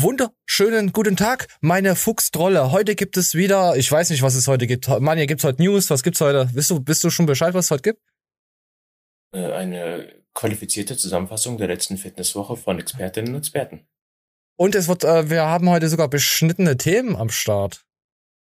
Wunderschönen guten Tag, meine Fuchstrolle. Heute gibt es wieder, ich weiß nicht, was es heute gibt. Manja, gibt's heute News? Was gibt's heute? Bist du, bist du schon Bescheid, was es heute gibt? Äh, eine qualifizierte Zusammenfassung der letzten Fitnesswoche von Expertinnen und Experten. Und es wird, äh, wir haben heute sogar beschnittene Themen am Start.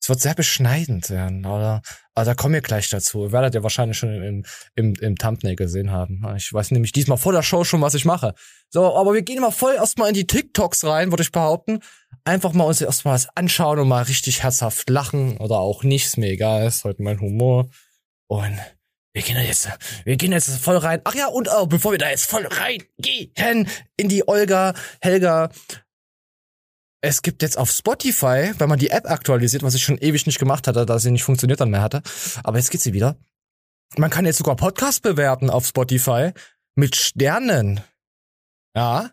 Es wird sehr beschneidend werden, oder? Aber da kommen wir gleich dazu. Ihr werdet ja wahrscheinlich schon im, im, im Thumbnail gesehen haben. Ich weiß nämlich diesmal vor der Show schon, was ich mache. So, aber wir gehen mal voll erstmal in die TikToks rein, würde ich behaupten. Einfach mal uns erstmal was anschauen und mal richtig herzhaft lachen oder auch nicht. Ist mir egal, ist heute mein Humor. Und wir gehen jetzt, wir gehen jetzt voll rein. Ach ja, und auch, bevor wir da jetzt voll reingehen in die Olga, Helga, es gibt jetzt auf Spotify, wenn man die App aktualisiert, was ich schon ewig nicht gemacht hatte, da sie nicht funktioniert dann mehr hatte, aber jetzt geht sie wieder. Man kann jetzt sogar Podcast bewerten auf Spotify mit Sternen. Ja.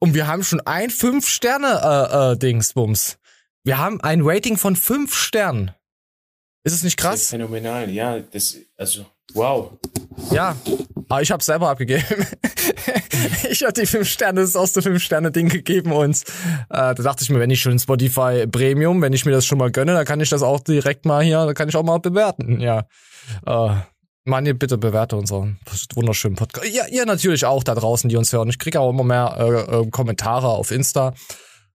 Und wir haben schon ein fünf Sterne äh, äh. Wir haben ein Rating von fünf Sternen. Ist es nicht krass? Phänomenal, ja. Das, also, wow. Ja, aber ich habe selber abgegeben. ich hatte die fünf Sterne, das erste fünf Sterne Ding gegeben und äh, da dachte ich mir, wenn ich schon Spotify Premium, wenn ich mir das schon mal gönne, dann kann ich das auch direkt mal hier, dann kann ich auch mal bewerten. Ja. Äh, Mann, bitte bewerte unseren wunderschönen Podcast. Ja, ihr natürlich auch da draußen, die uns hören. Ich kriege auch immer mehr äh, äh, Kommentare auf Insta,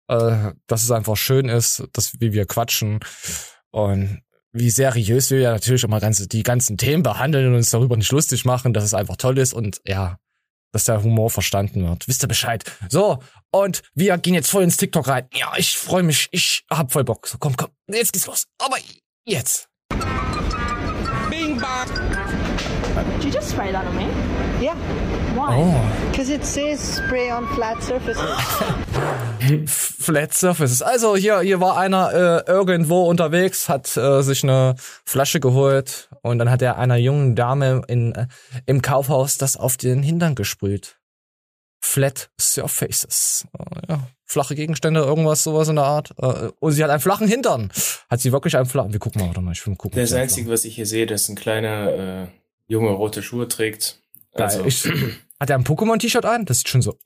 äh, dass es einfach schön ist, dass wie wir quatschen. Und wie seriös wir ja natürlich immer ganze, die ganzen Themen behandeln und uns darüber nicht lustig machen, dass es einfach toll ist und ja, dass der Humor verstanden wird. Wisst ihr Bescheid? So, und wir gehen jetzt voll ins TikTok rein. Ja, ich freue mich, ich hab voll Bock. So, komm, komm, jetzt geht's los. Aber jetzt. Bing bang. Did you just spray that on me? Yeah. Why? Oh. Because it says spray on flat surfaces. flat surfaces. Also hier, hier war einer äh, irgendwo unterwegs, hat äh, sich eine Flasche geholt und dann hat er einer jungen Dame in, äh, im Kaufhaus das auf den Hintern gesprüht. Flat Surfaces. Äh, ja, flache Gegenstände, irgendwas, sowas in der Art. Äh, und sie hat einen flachen Hintern. Hat sie wirklich einen flachen? Wir gucken mal, warte mal, ich will gucken. Das Einzige, was ich hier sehe, dass ein kleiner äh, Junge rote Schuhe trägt. Also. Ich, hat er ein Pokémon-T-Shirt an? Das sieht schon so.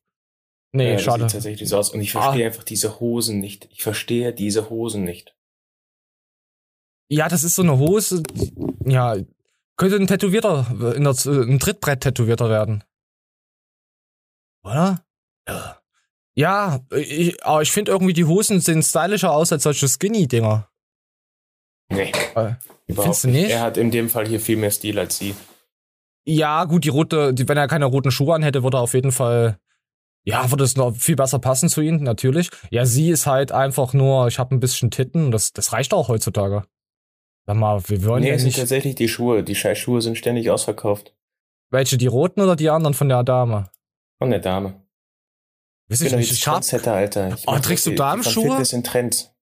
Nee, ja, schade. Das sieht tatsächlich so aus. Und ich verstehe ah. einfach diese Hosen nicht. Ich verstehe diese Hosen nicht. Ja, das ist so eine Hose. Ja, könnte ein Tätowierter, in der, ein Trittbrett-Tätowierter werden. Oder? Ja. Ja, ich, aber ich finde irgendwie die Hosen sehen stylischer aus als solche Skinny-Dinger. Nee. Äh, findest du nicht? Er hat in dem Fall hier viel mehr Stil als sie. Ja, gut, die rote, die, wenn er keine roten Schuhe an hätte, würde er auf jeden Fall, ja, würde es noch viel besser passen zu ihm, natürlich. Ja, sie ist halt einfach nur, ich habe ein bisschen Titten, das, das reicht auch heutzutage. Sag mal, wir wollen nee, ja es nicht. sind tatsächlich die Schuhe. Die scheiß Schuhe sind ständig ausverkauft. Welche, die roten oder die anderen von der Dame? Von der Dame. Weiß ich, ich nicht, ich. Alter. Ich oh, trägst du Damenschuhe? Fitness in Trends.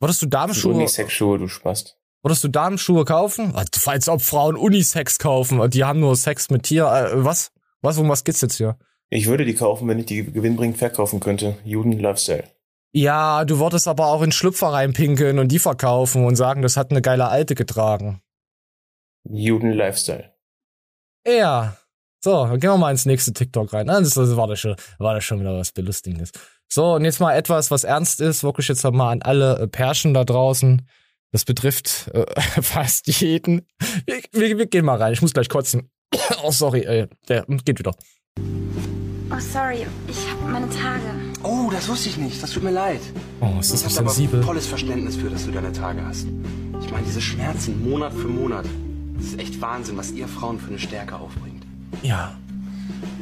Wolltest du Damenschuhe? Unisex-Schuhe, du Spast. Würdest du Damenschuhe kaufen? Als ob Frauen Unisex kaufen. Die haben nur Sex mit Tier. Äh, was? Was, um was geht's jetzt hier? Ich würde die kaufen, wenn ich die gewinnbringend verkaufen könnte. Juden Lifestyle. Ja, du würdest aber auch in Schlüpfer reinpinkeln und die verkaufen und sagen, das hat eine geile Alte getragen. Juden Lifestyle. Ja. So, dann gehen wir mal ins nächste TikTok rein. Das, das war, das schon, war das schon wieder was Belustigendes. So, und jetzt mal etwas, was ernst ist. Wirklich jetzt mal an alle äh, Pärchen da draußen. Das betrifft äh, fast jeden. Wir, wir, wir, gehen mal rein. Ich muss gleich kotzen. oh, sorry, äh, der geht wieder. Oh, sorry, ich habe meine Tage. Oh, das wusste ich nicht. Das tut mir leid. Oh, ist das ich so sensibel. Aber volles Verständnis für, dass du deine Tage hast. Ich meine, diese Schmerzen Monat für Monat. Das ist echt Wahnsinn, was ihr Frauen für eine Stärke aufbringt. Ja.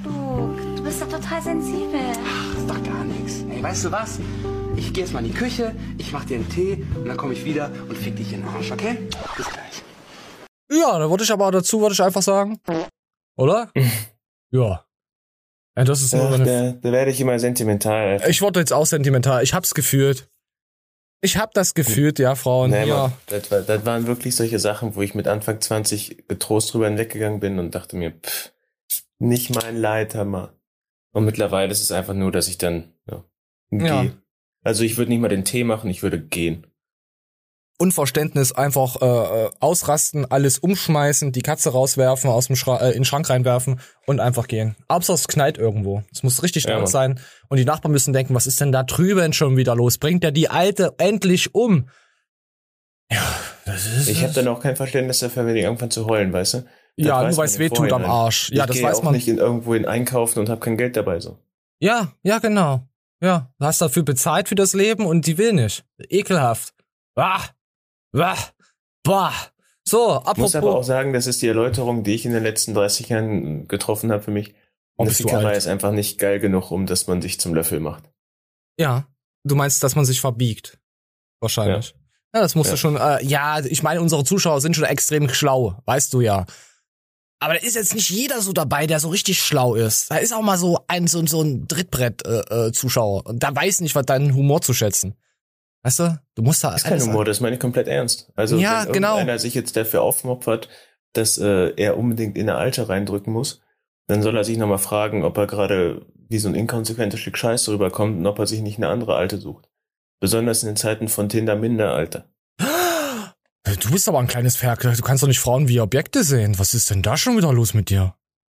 Luke, du bist doch total sensibel. Ach, ist doch gar nichts. Hey, weißt du was? Ich gehe jetzt mal in die Küche, ich mach dir einen Tee und dann komme ich wieder und fick dich in den Arsch, okay? Bis gleich. Ja, da würde ich aber dazu, würde ich einfach sagen. Oder? ja. Ja, das ist Ach, da, da werde ich immer sentimental. Alter. Ich wurde jetzt auch sentimental. Ich hab's gefühlt. Ich hab das gefühlt, ja, Frauen. Nee, ja. das, war, das waren wirklich solche Sachen, wo ich mit Anfang 20 getrost drüber hinweggegangen bin und dachte mir, pff, nicht mein Leid, Hammer. Und mittlerweile ist es einfach nur, dass ich dann ja, ja. Also ich würde nicht mal den Tee machen, ich würde gehen. Unverständnis einfach äh, äh, ausrasten, alles umschmeißen, die Katze rauswerfen, aus dem Schra äh, in den Schrank reinwerfen und einfach gehen. Hauptsache es knallt irgendwo. Es muss richtig Ja, laut sein. Und die Nachbarn müssen denken, was ist denn da drüben schon wieder los? Bringt der die Alte endlich um? Ja, das ist. Ich habe dann auch kein Verständnis dafür, wenn die anfangen zu heulen, weißt du? Das ja, weiß nur weil es weh tut am. Arsch. Ja, ich das gehe weiß auch man. nicht in irgendwo in einkaufen und habe kein Geld dabei so. Ja, ja, genau. Ja, du hast dafür bezahlt für das Leben und die will nicht. Ekelhaft. Ah, ah, bah. So, Ich muss aber auch apropos. sagen, das ist die Erläuterung, die ich in den letzten 30 Jahren getroffen habe für mich. Eine du Fickerei ist einfach nicht geil genug, um dass man sich zum Löffel macht. Ja, du meinst, dass man sich verbiegt. Wahrscheinlich. Ja, das musst du Ja. schon. Äh, ja, ich meine, unsere Zuschauer sind schon extrem schlau, weißt du ja. Aber da ist jetzt nicht jeder so dabei, der so richtig schlau ist. Da ist auch mal so ein so, so ein Drittbrett-Zuschauer äh, Zuschauer. und der weiß nicht, was deinen Humor zu schätzen. Weißt du? Du musst da Das ist kein Humor, das meine ich komplett ernst. Also Ja, wenn genau. irgendeiner sich jetzt dafür aufmopfert, dass äh, er unbedingt in eine Alte reindrücken muss, dann soll er sich nochmal fragen, ob er gerade wie so ein inkonsequentes Stück Scheiß rüberkommt und ob er sich nicht eine andere Alte sucht. Besonders in den Zeiten von Tinder Minder, Alter. Du bist aber ein kleines Ferkel. Du kannst doch nicht Frauen wie Objekte sehen. Was ist denn da schon wieder los mit dir?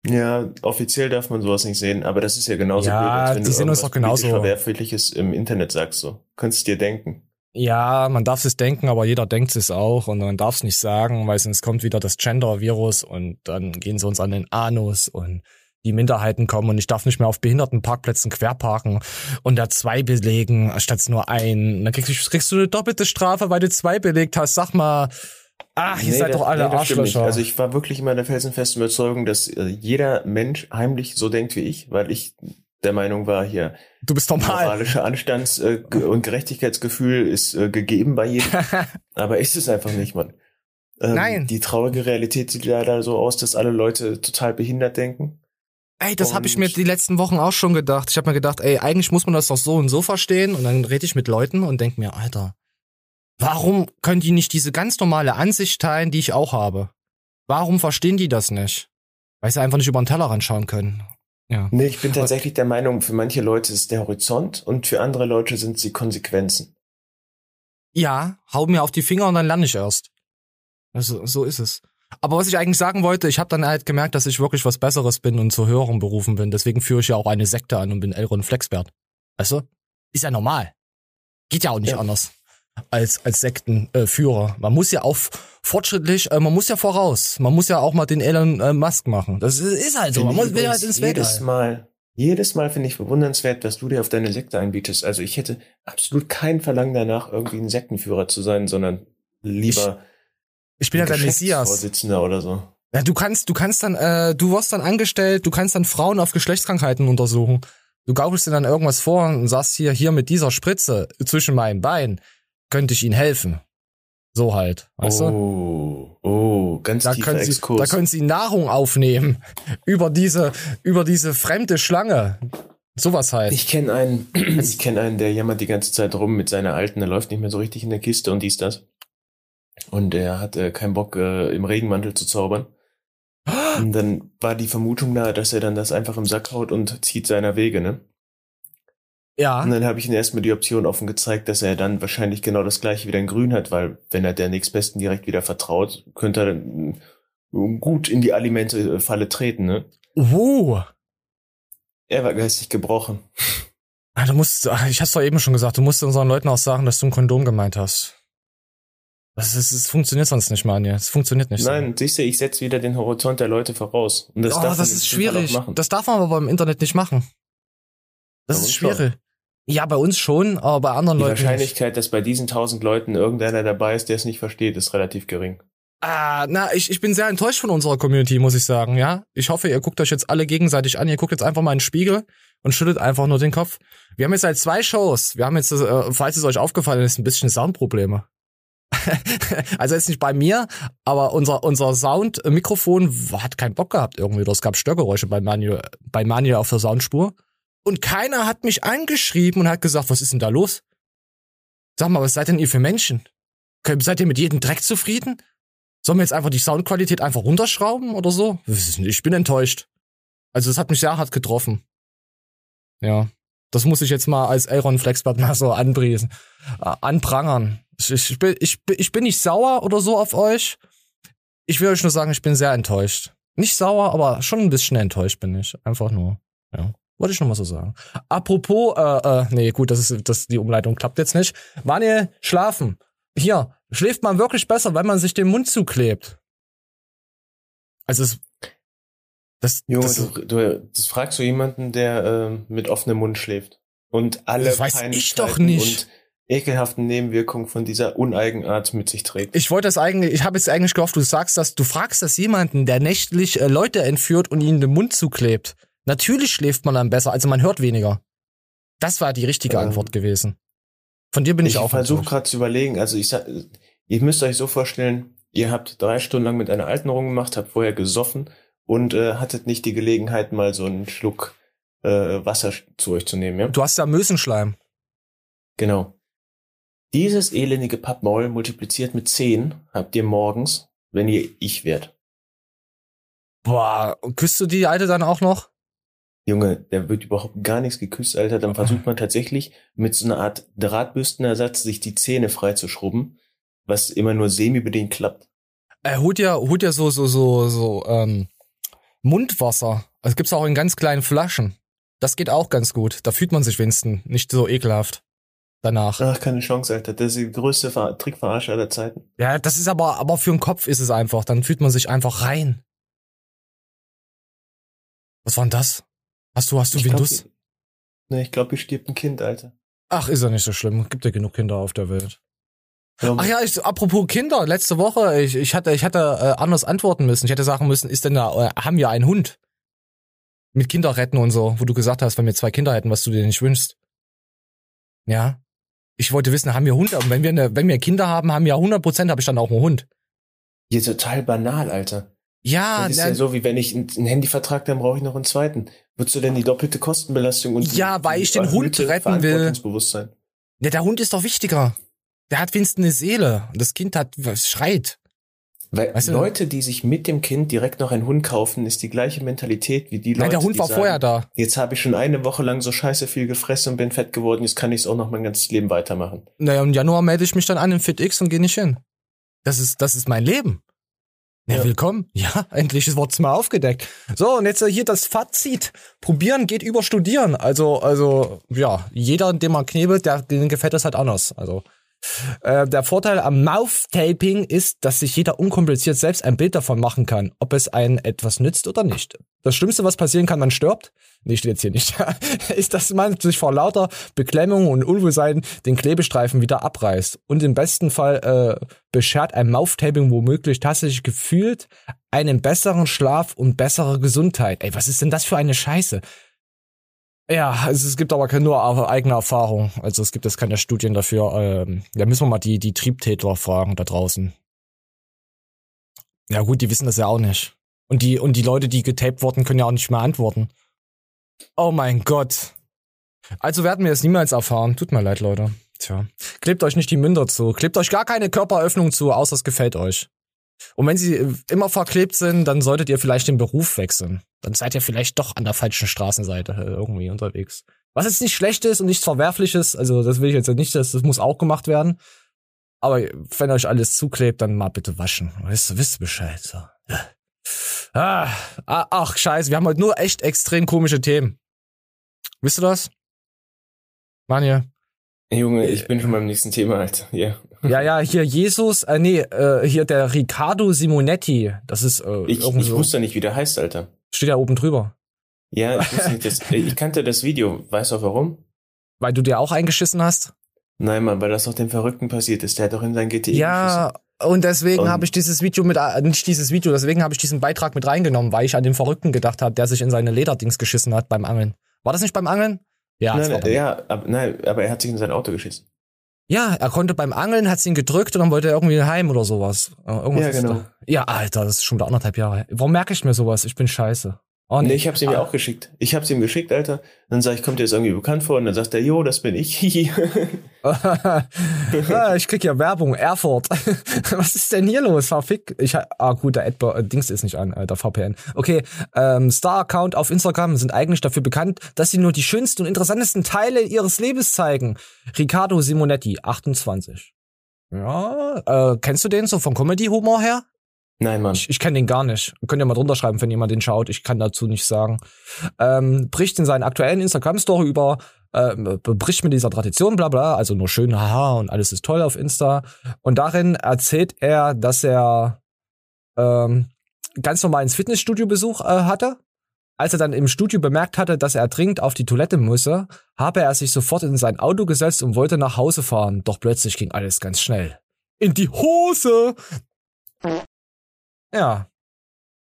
Ja, offiziell darf man sowas nicht sehen, aber das ist ja genauso Ja, blöd, als wenn die du sehen uns doch genauso. Verwerfliches im Internet sagst so. Könntest dir denken. Ja, man darf es denken, aber jeder denkt es auch und man darf es nicht sagen, weil sonst kommt wieder das Gender-Virus und dann gehen sie uns an den Anus und die Minderheiten kommen und ich darf nicht mehr auf Behindertenparkplätzen querparken und da zwei belegen statt nur ein. Dann kriegst du, kriegst du eine doppelte Strafe, weil du zwei belegt hast. Sag mal, ach, ihr Nee, seid das- doch alle nee. Arschlöcher. Also ich war wirklich immer der felsenfesten Überzeugung, dass äh, jeder Mensch heimlich so denkt wie ich, weil ich der Meinung war, hier du bist normal. moralische Anstands- äh, und Gerechtigkeitsgefühl ist äh, gegeben bei jedem, aber ist es einfach nicht, Mann. Ähm, Nein. Die traurige Realität sieht leider so aus, dass alle Leute total behindert denken. Ey, das habe ich mir die letzten Wochen auch schon gedacht. Ich habe mir gedacht, ey, eigentlich muss man das doch so und so verstehen. Und dann rede ich mit Leuten und denk mir, Alter, warum können die nicht diese ganz normale Ansicht teilen, die ich auch habe? Warum verstehen die das nicht? Weil sie einfach nicht über den Tellerrand schauen können. Ja. Nee, ich bin tatsächlich der Meinung, für manche Leute ist der Horizont und für andere Leute sind sie Konsequenzen. Ja, hau mir auf die Finger und dann lerne ich erst. Also, so ist es. Aber was ich eigentlich sagen wollte, ich habe dann halt gemerkt, dass ich wirklich was Besseres bin und zu höheren Berufen bin. Deswegen führe ich ja auch eine Sekte an und bin Elron Flexbert. Weißt du? Ist ja normal. Geht ja auch nicht Ja. anders als als Sektenführer. Äh, man muss ja auch fortschrittlich, äh, man muss ja voraus. Man muss ja auch mal den Elon äh, Musk machen. Das ist, ist halt so. Man muss will halt ins jedes Weltall. Mal, jedes Mal finde ich bewundernswert, was du dir auf deine Sekte einbietest. Also ich hätte absolut kein Verlangen danach, irgendwie ein Sektenführer zu sein, sondern lieber Ich bin ja der Messias. Geschäftsvorsitzender oder so. Ja, du kannst, du kannst dann, äh, du wirst dann angestellt, du kannst dann Frauen auf Geschlechtskrankheiten untersuchen. Du gaukelst dir dann irgendwas vor und sagst hier, hier mit dieser Spritze zwischen meinen Beinen könnte ich ihnen helfen. So halt, weißt du? oh, oh, ganz Da tiefer können, sie, Exkurs. da können sie Nahrung aufnehmen über diese, über diese fremde Schlange. Sowas halt. ich kenne einen, ich kenne einen, der jammert die ganze Zeit rum mit seiner alten, der läuft nicht mehr so richtig in der Kiste und dies, das. Und er hat äh, keinen Bock, äh, im Regenmantel zu zaubern. Und dann war die Vermutung nahe, dass er dann das einfach im Sack haut und zieht seiner Wege, ne? ja. Und dann habe ich ihm erstmal die Option offen gezeigt, dass er dann wahrscheinlich genau das gleiche wieder in Grün hat, weil wenn er der nächstbesten direkt wieder vertraut, könnte er dann gut in die Alimente-Falle treten, ne? Uh. Er war geistig gebrochen. Ah, Du musst, ich hab's doch eben schon gesagt, du musst unseren Leuten auch sagen, dass du ein Kondom gemeint hast. Das, ist, das funktioniert sonst nicht, Manja. Es funktioniert nicht Nein, siehst du, ich setze wieder den Horizont der Leute voraus. Und das so. Oh, darf das ist schwierig. Das darf man aber beim Internet nicht machen. Das Bei ist uns schon. schwierig. Ja, bei uns schon, aber bei anderen die Leuten nicht. Wahrscheinlichkeit, dass bei diesen tausend Leuten irgendeiner dabei ist, der es nicht versteht, ist relativ gering. Ah, na, ich, ich bin sehr enttäuscht von unserer Community, muss ich sagen, ja. Ich hoffe, ihr guckt euch jetzt alle gegenseitig an. Ihr guckt jetzt einfach mal in den Spiegel und schüttelt einfach nur den Kopf. Wir haben jetzt seit zwei Shows. Wir haben jetzt, äh, falls es euch aufgefallen ist, ein bisschen Soundprobleme. also jetzt nicht bei mir, aber unser, unser Sound-Mikrofon hat keinen Bock gehabt irgendwie. Es gab Störgeräusche bei Manuel, bei Manuel auf der Soundspur. Und keiner hat mich angeschrieben und hat gesagt, was ist denn da los? Sag mal, was seid denn ihr für Menschen? Seid ihr mit jedem Dreck zufrieden? Sollen wir jetzt einfach die Soundqualität einfach runterschrauben oder so? Ich bin enttäuscht. Also es hat mich sehr hart getroffen. Ja. Das muss ich jetzt mal als Aaron Flexbert mal so anbriesen, äh, anprangern. Ich, ich, bin, ich, ich bin nicht sauer oder so auf euch. Ich will euch nur sagen, ich bin sehr enttäuscht. Nicht sauer, aber schon ein bisschen enttäuscht bin ich. Einfach nur. Ja. Wollte ich noch mal so sagen. Apropos, äh, äh, nee, gut, das ist, das, die Umleitung klappt jetzt nicht. Manuel, schlafen. Hier, schläft man wirklich besser, wenn man sich den Mund zuklebt. Also es, das, Junge, das, du, du, das fragst du jemanden, der äh, mit offenem Mund schläft. Und alle das weiß ich doch nicht. Und ekelhaften Nebenwirkungen von dieser Uneigenart mit sich trägt. Ich wollte das eigentlich, ich habe jetzt eigentlich gehofft, du sagst das, du fragst das jemanden, der nächtlich äh, Leute entführt und ihnen den Mund zuklebt. Natürlich schläft man dann besser, also man hört weniger. Das war die richtige ähm, Antwort gewesen. Von dir bin ich, ich auch. Ich versuche gerade zu überlegen, also ich ihr müsst euch so vorstellen, ihr habt drei Stunden lang mit einer alten rumgemacht, habt vorher gesoffen und äh, hattet nicht die Gelegenheit, mal so einen Schluck äh, Wasser zu euch zu nehmen, ja? Du hast ja Mösenschleim. Genau. Dieses elendige Pappmaul multipliziert mit 10 habt ihr morgens, wenn ihr ich werdet. Boah, küsst du die Alte dann auch noch? Junge, der wird überhaupt gar nichts geküsst, Alter. Dann versucht man tatsächlich mit so einer Art Drahtbürstenersatz sich die Zähne freizuschrubben, was immer nur semi-bedingt klappt. Er holt ja, holt ja so, so, so, so, ähm, Mundwasser. Also gibt's auch in ganz kleinen Flaschen. Das geht auch ganz gut. Da fühlt man sich wenigstens nicht so ekelhaft danach. Ach, keine Chance, Alter. Das ist die größte Ver Trickverarsche aller Zeiten. Ja, das ist aber, aber für den Kopf ist es einfach. Dann fühlt man sich einfach rein. Was war denn das? Hast du, hast du ich Windows? Glaub, ne, ich glaube, hier stirbt ein Kind, Alter. Ach, ist ja nicht so schlimm. Gibt ja genug Kinder auf der Welt. Ja. Ach ja, ich, apropos Kinder, letzte Woche, ich, ich hatte, ich hatte äh, anders antworten müssen. Ich hätte sagen müssen, ist denn da, äh, haben wir einen Hund? Mit Kinder retten und so, wo du gesagt hast, wenn wir zwei Kinder hätten, was du dir nicht wünschst. Ja ich wollte wissen, haben wir Hunde? Und wenn wir, eine, wenn wir Kinder haben, haben wir 100 Prozent, habe ich dann auch einen Hund. Hier total banal, Alter. Ja, das ist ja so, wie wenn ich einen Handyvertrag, dann brauche ich noch einen zweiten. Würdest du denn die doppelte Kostenbelastung und Ja, weil ich den Hund retten will. Ja, der Hund ist doch wichtiger. Der hat wenigstens eine Seele. Das Kind hat, was schreit. Weil weißt du, Leute, die sich mit dem Kind direkt noch einen Hund kaufen, ist die gleiche Mentalität wie die Leute. Nein, der Hund war sagen, vorher da. Jetzt habe ich schon eine Woche lang so scheiße viel gefressen und bin fett geworden, jetzt kann ich es auch noch mein ganzes Leben weitermachen. Naja, im Januar melde ich mich dann an im FitX und gehe nicht hin. Das ist, das ist mein Leben. Ja, ja. willkommen. Ja, endlich wird's mal aufgedeckt. So, und jetzt hier das Fazit. Probieren geht über Studieren. Also, also, ja, jeder, den man knebelt, der, den gefällt das halt anders. Also, äh, der Vorteil am Mouth-Taping ist, dass sich jeder unkompliziert selbst ein Bild davon machen kann, ob es einen etwas nützt oder nicht. Das Schlimmste, was passieren kann, man stirbt. Nee, steht jetzt hier nicht. ist, dass man sich vor lauter Beklemmung und Unwohlsein den Klebestreifen wieder abreißt. Und im besten Fall äh, beschert ein Mouth-Taping womöglich tatsächlich gefühlt einen besseren Schlaf und bessere Gesundheit. Ey, was ist denn das für eine Scheiße? Ja, also es gibt aber keine nur eigene Erfahrung. Also es gibt jetzt keine Studien dafür. Ähm, da müssen wir mal die, die Triebtäter fragen da draußen. Ja gut, die wissen das ja auch nicht. Und die, und die Leute, die getaped wurden, können ja auch nicht mehr antworten. Oh mein Gott. Also werden wir es niemals erfahren. Tut mir leid, Leute. Tja. Klebt euch nicht die Münder zu. Klebt euch gar keine Körperöffnung zu, außer es gefällt euch. Und wenn sie äh, immer verklebt sind, dann solltet ihr vielleicht den Beruf wechseln. Dann seid ihr vielleicht doch an der falschen Straßenseite äh, irgendwie unterwegs. Was jetzt nicht schlecht ist und nichts Verwerfliches, also das will ich jetzt nicht, das, das muss auch gemacht werden. Aber wenn euch alles zuklebt, dann mal bitte waschen. Wisst ihr, wisst Bescheid. So. Ah, ah, ach, scheiße, wir haben heute nur echt extrem komische Themen. Wisst ihr das? Manja? Junge, ich bin schon beim nächsten Thema, Alter. Yeah. Ja, ja, hier Jesus, äh, nee, äh, hier der Riccardo Simonetti. Das ist äh, ich, ich so. wusste nicht, wie der heißt, Alter. Steht ja oben drüber. Ja, ich, nicht, das, ich kannte das Video. Weißt du auch warum? Weil du dir auch eingeschissen hast? Nein, Mann, weil das doch dem Verrückten passiert ist. Der hat doch in sein GTE Ja, geschissen. und deswegen habe ich dieses Video mit, äh, nicht dieses Video, deswegen habe ich diesen Beitrag mit reingenommen, weil ich an den Verrückten gedacht habe, der sich in seine Lederdings geschissen hat beim Angeln. War das nicht beim Angeln? Ja, nein, ja, aber, nein, aber er hat sich in sein Auto geschissen. Ja, er konnte beim Angeln, hat ihn gedrückt und dann wollte er irgendwie heim oder sowas. Irgendwas ja, genau. Ja, Alter, das ist schon wieder anderthalb Jahre. Warum merke ich mir sowas? Ich bin scheiße. Oh, nee. nee, ich hab's ihm ja auch geschickt. Ich hab's ihm geschickt, Alter. Dann sag ich, kommt dir jetzt irgendwie bekannt vor? Und dann sagt er, jo, das bin ich. Ah, ich krieg ja Werbung, Erfurt. Was ist denn hier los? Verfick. Ich, ah, gut, der Adblock, äh, Dings ist nicht an, äh, der VPN. Okay, ähm, Star-Account auf Instagram sind eigentlich dafür bekannt, dass sie nur die schönsten und interessantesten Teile ihres Lebens zeigen. Riccardo Simonetti, 28. Ja, äh, kennst du den so vom Comedy-Humor her? Nein, Mann. Ich, ich kenne den gar nicht. Könnt ihr mal drunter schreiben, wenn jemand den schaut. Ich kann dazu nichts sagen. Ähm, bricht in seinen aktuellen Instagram-Story über, äh, bricht mit dieser Tradition, bla bla, also nur schön, haha, und alles ist toll auf Insta. Und darin erzählt er, dass er ähm, ganz normal ins Fitnessstudio Besuch äh, hatte. Als er dann im Studio bemerkt hatte, dass er dringend auf die Toilette müsse, habe er sich sofort in sein Auto gesetzt und wollte nach Hause fahren. Doch plötzlich ging alles ganz schnell. In die Hose! Ja.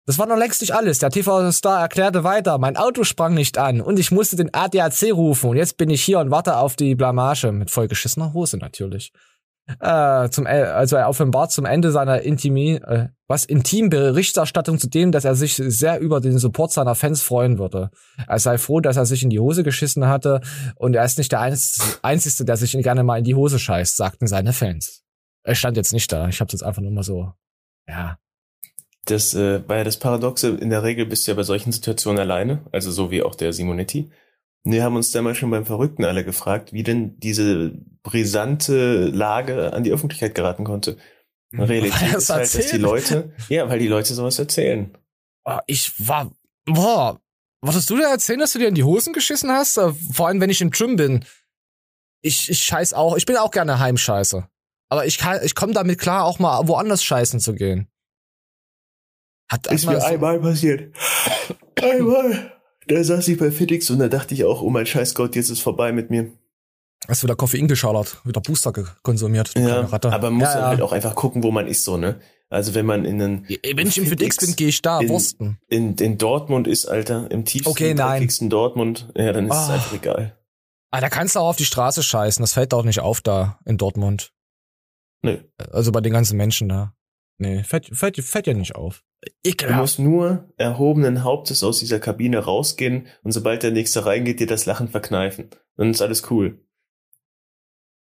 Das war noch längst nicht alles. Der TV-Star erklärte weiter, mein Auto sprang nicht an und ich musste den ADAC rufen und jetzt bin ich hier und warte auf die Blamage. Mit vollgeschissener Hose natürlich. Äh, zum, also er offenbart zum Ende seiner Intimi, äh, was Intim-Berichterstattung zu dem, dass er sich sehr über den Support seiner Fans freuen würde. Er sei froh, dass er sich in die Hose geschissen hatte und er ist nicht der Einzige, der sich gerne mal in die Hose scheißt, sagten seine Fans. Er stand jetzt nicht da. Ich hab's jetzt einfach nur mal so, ja, das äh, war ja das Paradoxe, in der Regel bist du ja bei solchen Situationen alleine, also so wie auch der Simonetti. Wir haben uns damals schon beim Verrückten alle gefragt, wie denn diese brisante Lage an die Öffentlichkeit geraten konnte. Hm. Realität ist halt, dass die Leute, ja, weil die Leute sowas erzählen. Oh, ich war, boah, wolltest du da erzählen, dass du dir in die Hosen geschissen hast? Äh, vor allem, wenn ich im Gym bin. Ich, ich scheiß auch, ich bin auch gerne Heimscheiße. Aber ich kann, ich komme damit klar, auch mal woanders scheißen zu gehen. Hat ist mir so einmal passiert. einmal. Da saß ich bei Fitix und da dachte ich auch, oh mein scheiß Gott, jetzt ist vorbei mit mir. Hast du wieder Koffein geschallert, wieder Booster konsumiert, ja, Aber man muss ja, ja. halt auch einfach gucken, wo man ist so, ne? Also wenn man in einen Wenn ich im Fitix bin, gehe ich da, in, Wursten. In, in Dortmund ist, Alter, im tiefsten, okay, nein. Dortmund, ja, dann ist oh. es einfach egal. Ah, da kannst du auch auf die Straße scheißen, das fällt auch nicht auf da in Dortmund. Nö. Also bei den ganzen Menschen da. Nee, fällt, fällt, fällt ja nicht auf. Ekelhaft. Du musst nur erhobenen Hauptes aus dieser Kabine rausgehen und sobald der Nächste reingeht, dir das Lachen verkneifen. Dann ist alles cool.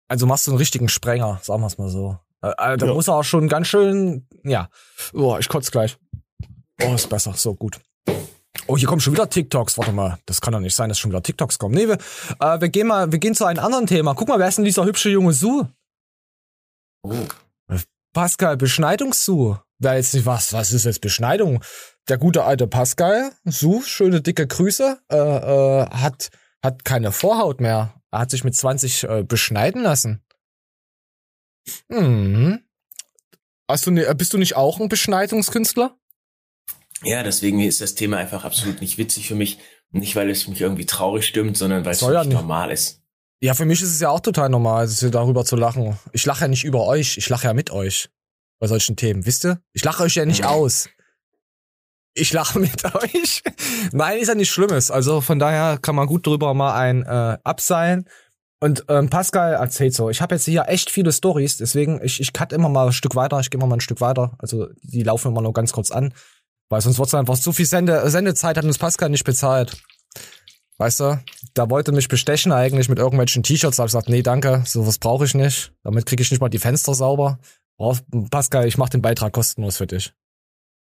Also machst du einen richtigen Sprenger, sagen wir es mal so. Äh, äh da ja. muss er auch schon ganz schön, ja. Oh, ich kotze gleich. Oh, ist besser, so gut. Oh, hier kommen schon wieder TikToks. Warte mal, das kann doch nicht sein, dass schon wieder TikToks kommen. Nee, wir, äh, wir gehen mal, wir gehen zu einem anderen Thema. Guck mal, wer ist denn dieser hübsche junge Su? Oh. Pascal, Beschneidungssu. Wer jetzt nicht was, was ist jetzt Beschneidung? Der gute alte Pascal, Su, schöne dicke Grüße, äh, äh, hat, hat keine Vorhaut mehr. Er hat sich mit 20 äh, beschneiden lassen. Hm. Hast du, ne, bist du nicht auch ein Beschneidungskünstler? Ja, deswegen ist das Thema einfach absolut nicht witzig für mich. Nicht, weil es mich irgendwie traurig stimmt, sondern weil es ja nicht normal ist. Ja, für mich ist es ja auch total normal, darüber zu lachen. Ich lache ja nicht über euch, ich lache ja mit euch. Bei solchen Themen, wisst ihr? Ich lache euch ja nicht aus. Ich lache mit euch. Nein, ist ja nichts Schlimmes. Also von daher kann man gut drüber mal ein äh, abseilen. Und ähm, Pascal erzählt so, ich habe jetzt hier echt viele Stories, deswegen ich ich cut immer mal ein Stück weiter, ich gehe immer mal ein Stück weiter. Also die laufen immer nur ganz kurz an, weil sonst wird's einfach zu viel Sende Sendezeit hat uns Pascal nicht bezahlt. Weißt du, da wollte mich bestechen eigentlich mit irgendwelchen T-Shirts, hab ich gesagt, nee, danke, sowas brauche ich nicht. Damit kriege ich nicht mal die Fenster sauber. Brauch, Pascal, ich mach den Beitrag kostenlos für dich.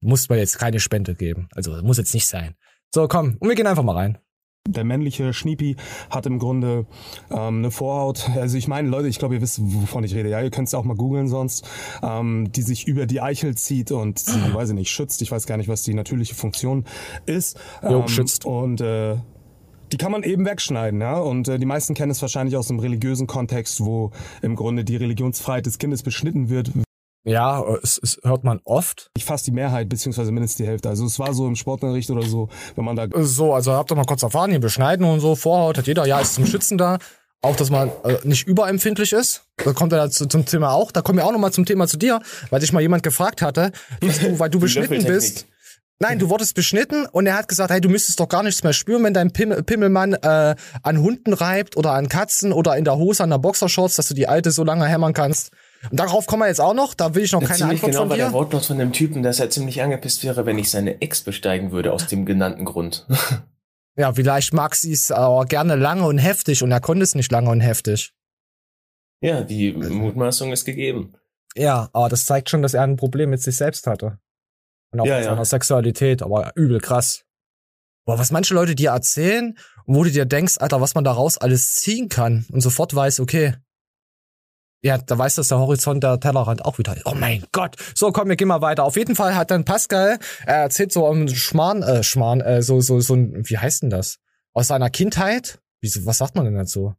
Muss mir jetzt keine Spende geben. Also muss jetzt nicht sein. So, komm, und wir gehen einfach mal rein. Der männliche Schniepi hat im Grunde ähm, eine Vorhaut, also ich meine, Leute, ich glaube, ihr wisst, wovon ich rede, ja, ihr könnt es auch mal googeln sonst, ähm, die sich über die Eichel zieht und sie, weiß ich nicht, schützt. Ich weiß gar nicht, was die natürliche Funktion ist. Jo, ähm, schützt. Und äh, die kann man eben wegschneiden, ja. Und äh, die meisten kennen es wahrscheinlich aus dem religiösen Kontext, wo im Grunde die Religionsfreiheit des Kindes beschnitten wird. Ja, es, es hört man oft. Ich fast die Mehrheit, beziehungsweise mindestens die Hälfte. Also es war so im Sportunterricht oder so, wenn man da. So, also habt ihr mal kurz erfahren, hier beschneiden und so, Vorhaut hat jeder, ja, ist zum Schützen da. Auch, dass man äh, nicht überempfindlich ist. Da kommt er dazu zum Thema auch. Da kommen wir auch nochmal zum Thema zu dir, weil dich mal jemand gefragt hatte, du, weil du beschnitten bist Nein, du wurdest beschnitten und er hat gesagt, hey, du müsstest doch gar nichts mehr spüren, wenn dein Pim Pimmelmann äh, an Hunden reibt oder an Katzen oder in der Hose an der Boxershorts, dass du die alte so lange hämmern kannst. Und darauf kommen wir jetzt auch noch. Da will ich noch Ja, keine Antwort genau von dir. der Wortlaut von dem Typen, dass er ziemlich angepisst wäre, wenn ich seine Ex besteigen würde, aus dem genannten Grund. Ja, vielleicht mag sie es aber gerne lange und heftig und er konnte es nicht lange und heftig. ja, die Mutmaßung ist gegeben. Ja, aber das zeigt schon, dass er ein Problem mit sich selbst hatte. Und auch Ja, mit ja. seiner Sexualität, aber übel krass. Boah, was manche Leute dir erzählen, wo du dir denkst, Alter, was man daraus alles ziehen kann und sofort weiß, okay. Ja, da weiß das der Horizont der Tellerrand auch wieder. Oh mein Gott. So, komm, wir gehen mal weiter. Auf jeden Fall hat dann Pascal, er erzählt so um Schmarrn, äh, Schmarrn, äh, so, so, so ein, wie heißt denn das? Aus seiner Kindheit? Wieso, was sagt man denn dazu?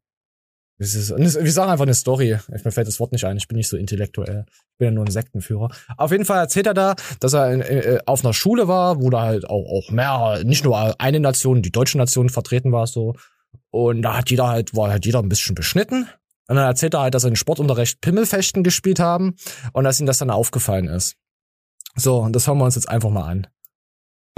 Das ist, wir sagen einfach eine Story. Mir fällt das Wort nicht ein. Ich bin nicht so intellektuell. Ich bin ja nur ein Sektenführer. Auf jeden Fall erzählt er da, dass er in, äh, auf einer Schule war, wo da halt auch, auch mehr, nicht nur eine Nation, die deutsche Nation vertreten war so. Und da hat jeder halt, war halt jeder ein bisschen beschnitten. Und dann erzählt er halt, dass er in Sportunterricht Pimmelfechten gespielt haben und dass ihm das dann aufgefallen ist. So, und das hören wir uns jetzt einfach mal an.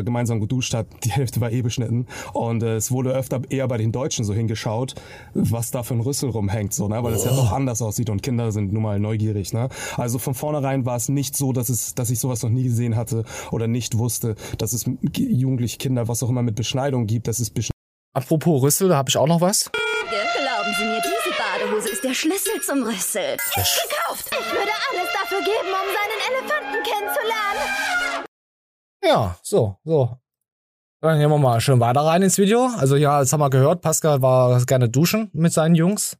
Gemeinsam geduscht hat, die Hälfte war eh beschnitten. Und äh, es wurde öfter eher bei den Deutschen so hingeschaut, was da für ein Rüssel rumhängt, so, ne? Weil es ja doch anders aussieht und Kinder sind nun mal neugierig, ne? Also von vornherein war es nicht so, dass es, dass ich sowas noch nie gesehen hatte oder nicht wusste, dass es jugendliche Kinder, was auch immer mit Beschneidung gibt, dass es Beschneidung Apropos Rüssel, da habe ich auch noch was. Glauben Sie mir, diese Badehose ist der Schlüssel zum Rüssel. Gekauft! Ich Ja, so, so. Dann gehen wir mal schön weiter rein ins Video. Also ja, jetzt haben wir gehört, Pascal war gerne duschen mit seinen Jungs.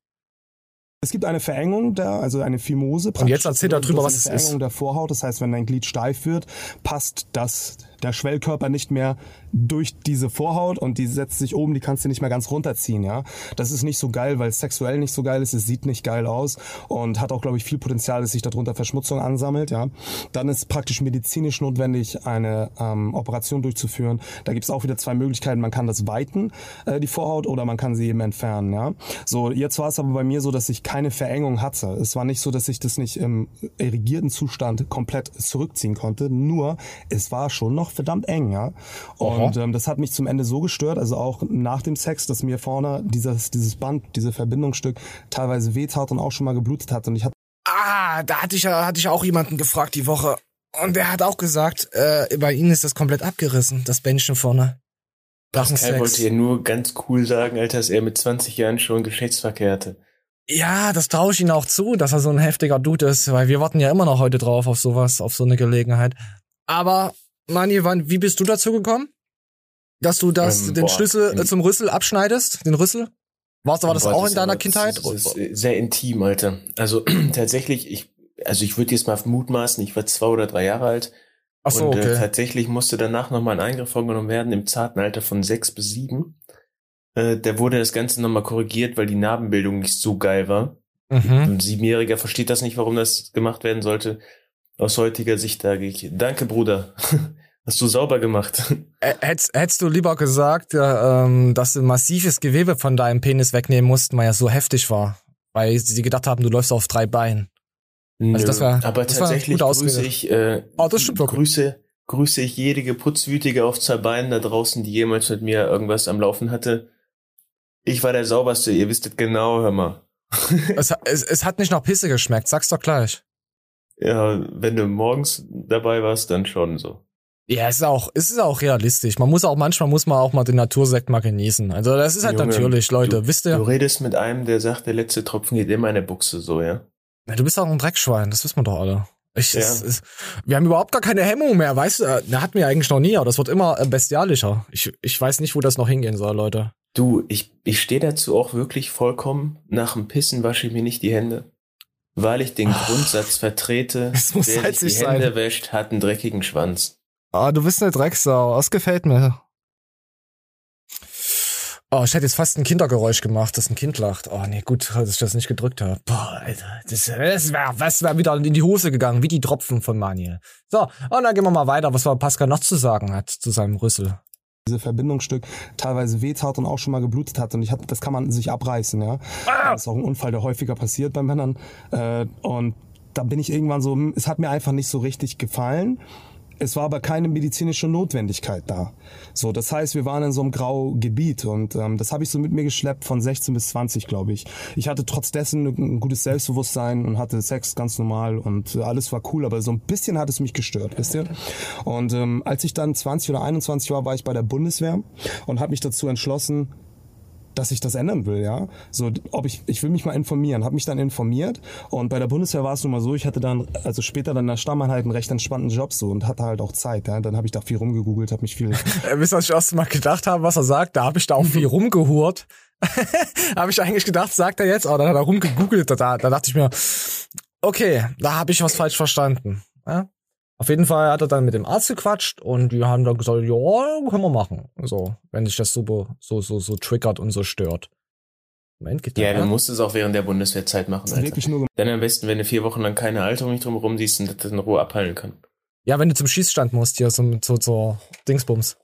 Es gibt eine Verengung da, also eine Phimose. Und jetzt erzählt er drüber, was eine es ist. Verengung der Vorhaut. Das heißt, wenn dein Glied steif wird, passt das der Schwellkörper nicht mehr durch diese Vorhaut und die setzt sich oben, die kannst du nicht mehr ganz runterziehen, ja. Das ist nicht so geil, weil es sexuell nicht so geil ist, es sieht nicht geil aus und hat auch, glaube ich, viel Potenzial, dass sich darunter Verschmutzung ansammelt, ja. Dann ist praktisch medizinisch notwendig, eine ähm, Operation durchzuführen. Da gibt es auch wieder zwei Möglichkeiten. Man kann das weiten, äh, die Vorhaut, oder man kann sie eben entfernen, ja. So, jetzt war es aber bei mir so, dass ich keine Verengung hatte. Es war nicht so, dass ich das nicht im irrigierten Zustand komplett zurückziehen konnte, nur es war schon noch verdammt eng, ja. Und ähm, das hat mich zum Ende so gestört, also auch nach dem Sex, dass mir vorne dieses, dieses Band, diese Verbindungsstück teilweise wehtat und auch schon mal geblutet hat. Und ich hatte Ah, da hatte ich ja, hatte ich auch jemanden gefragt die Woche. Und der hat auch gesagt, äh, bei ihnen ist das komplett abgerissen, das Bändchen vorne. Dem Pascal wollte ja nur ganz cool sagen, Alter, dass er mit 20 Jahren schon Geschlechtsverkehr hatte. Ja, das traue ich ihm auch zu, dass er so ein heftiger Dude ist, weil wir warten ja immer noch heute drauf auf sowas, auf so eine Gelegenheit. Aber, Mani, wann, wie bist du dazu gekommen? Dass du das, Ähm, den boah, Schlüssel äh, zum Rüssel abschneidest, den Rüssel? Warst, war das Boah, auch in ist deiner aber- Kindheit? Das ist, das ist sehr intim, Alter. Also tatsächlich, ich, also ich würde jetzt mal mutmaßen, ich war zwei oder drei Jahre alt. Ach so, und äh, okay. tatsächlich musste danach nochmal ein Eingriff vorgenommen werden im zarten Alter von sechs bis sieben. Äh, da wurde das Ganze nochmal korrigiert, weil die Narbenbildung nicht so geil war. Mhm. Ein Siebenjähriger versteht das nicht, warum das gemacht werden sollte. Aus heutiger Sicht sage ich, danke Bruder, hast du sauber gemacht. Äh, Hättest, hättest du lieber gesagt, ja, ähm, dass du massives Gewebe von deinem Penis wegnehmen mussten, weil er so heftig war. Weil sie gedacht haben, du läufst auf drei Beinen. Also das Nö, war- aber das war tatsächlich gut grüße ich, äh, Oh, das stimmt wirklich. grüße, grüße ich jedige Putzwütige auf zwei Beinen da draußen, die jemals mit mir irgendwas am Laufen hatte. Ich war der sauberste, ihr wisstet genau, hör mal. Es, es, es hat nicht nach Pisse geschmeckt, sag's doch gleich. Ja, wenn du morgens dabei warst, dann schon so. Ja, es ist auch, es ist auch realistisch. Man muss auch, manchmal muss man auch mal den Natursekt mal genießen. Also das ist halt Junge, natürlich, Leute. du, wisst Du ihr, redest mit einem, der sagt, der letzte Tropfen geht immer in der Buchse, so, ja? Na, du bist auch ein Dreckschwein, das wissen wir doch alle. Ich, Ja. es, es, wir haben überhaupt gar keine Hemmung mehr, weißt du? Da hatten wir eigentlich noch nie, aber das wird immer äh, bestialischer. Ich, ich weiß nicht, wo das noch hingehen soll, Leute. Du, ich, ich stehe dazu auch wirklich vollkommen. Nach dem Pissen wasche ich mir nicht die Hände. Weil ich den Grundsatz vertrete, Es muss wer sich die sein. Hände wäscht, hat einen dreckigen Schwanz. Ah, du bist eine Drecksau. Das gefällt mir. Oh, ich hätte jetzt fast ein Kindergeräusch gemacht, dass ein Kind lacht. Oh, nee, gut, dass ich das nicht gedrückt habe. Boah, Alter, das, das wäre das wär wieder in die Hose gegangen, wie die Tropfen von Maniel. So, und dann gehen wir mal weiter, was Pascal noch zu sagen hat zu seinem Rüssel. Diese Verbindungsstück teilweise wehtat und auch schon mal geblutet hat. Und ich hab, das kann man sich abreißen, ja. Das ist auch ein Unfall, der häufiger passiert bei Männern. Äh, und da bin ich irgendwann so, hm, es hat mir einfach nicht so richtig gefallen. Es war aber keine medizinische Notwendigkeit da. So, das heißt, wir waren in so einem Graugebiet und ähm, das habe ich so mit mir geschleppt von 16 bis 20, glaube ich. Ich hatte trotz dessen ein gutes Selbstbewusstsein und hatte Sex ganz normal und alles war cool, aber so ein bisschen hat es mich gestört, wisst ihr? Und ähm, als ich dann 20 oder 21 war, war ich bei der Bundeswehr und habe mich dazu entschlossen, dass ich das ändern will, ja. So, ob ich, ich will mich mal informieren, habe mich dann informiert und bei der Bundeswehr war es nun mal so, ich hatte dann, also später dann in der Stammeinheit einen recht entspannten Job so und hatte halt auch Zeit, ja. Dann habe ich da viel rumgegoogelt, habe mich viel. Äh, wisst ihr, was ich erst mal gedacht habe, was er sagt? Da habe ich da auch viel rumgehurt. habe ich eigentlich gedacht, sagt er jetzt, aber dann hat er rumgegoogelt, da, da dachte ich mir, okay, da habe ich was falsch verstanden. Ja? Auf jeden Fall hat er dann mit dem Arzt gequatscht und die haben dann gesagt, ja, können wir machen. So, wenn sich das so, so, so, so triggert und so stört. Moment, geht ja, du musst es auch während der Bundeswehrzeit machen. Alter. Wirklich nur dann am besten, wenn du vier Wochen lang keine Alterung nicht drumherum siehst und das in Ruhe abheilen kann. Ja, wenn du zum Schießstand musst, hier, so, so, so Dingsbums.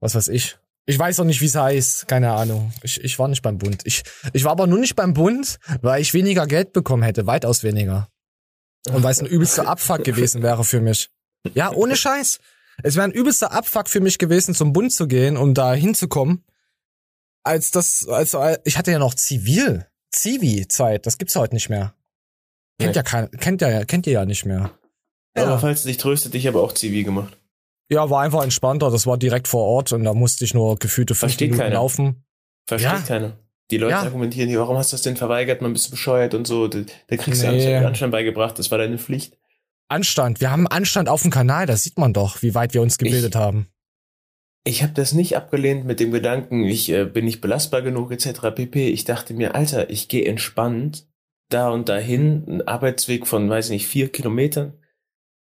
Was weiß ich. Ich weiß auch nicht, wie es heißt. Keine Ahnung. Ich, ich war nicht beim Bund. Ich, ich war aber nur nicht beim Bund, weil ich weniger Geld bekommen hätte. Weitaus weniger. Und weil es ein übelster Abfuck gewesen wäre für mich. Ja, ohne Scheiß. Es wäre ein übelster Abfuck für mich gewesen, zum Bund zu gehen, um da hinzukommen. Als das, als, ich hatte ja noch Zivil, Zivi-Zeit, das gibt's heute nicht mehr. Kennt ja kein, kennt ja, kennt ihr ja nicht mehr. Ja. Aber falls es dich tröstet, ich habe auch Zivi gemacht. Ja, war einfach entspannter, das war direkt vor Ort und da musste ich nur gefühlte fünf Versteht Minuten keiner. laufen. Versteht ja. keiner. Die Leute ja. argumentieren hier, warum hast du das denn verweigert? Man bist du bescheuert und so. Da, da kriegst nee. du Anstand beigebracht, das war deine Pflicht. Anstand. Wir haben Anstand auf dem Kanal, da sieht man doch, wie weit wir uns gebildet ich, haben. Ich habe das nicht abgelehnt mit dem Gedanken, ich äh, bin nicht belastbar genug etc. pp. Ich dachte mir, Alter, ich gehe entspannt da und dahin, ein Arbeitsweg von, weiß ich nicht, vier Kilometern.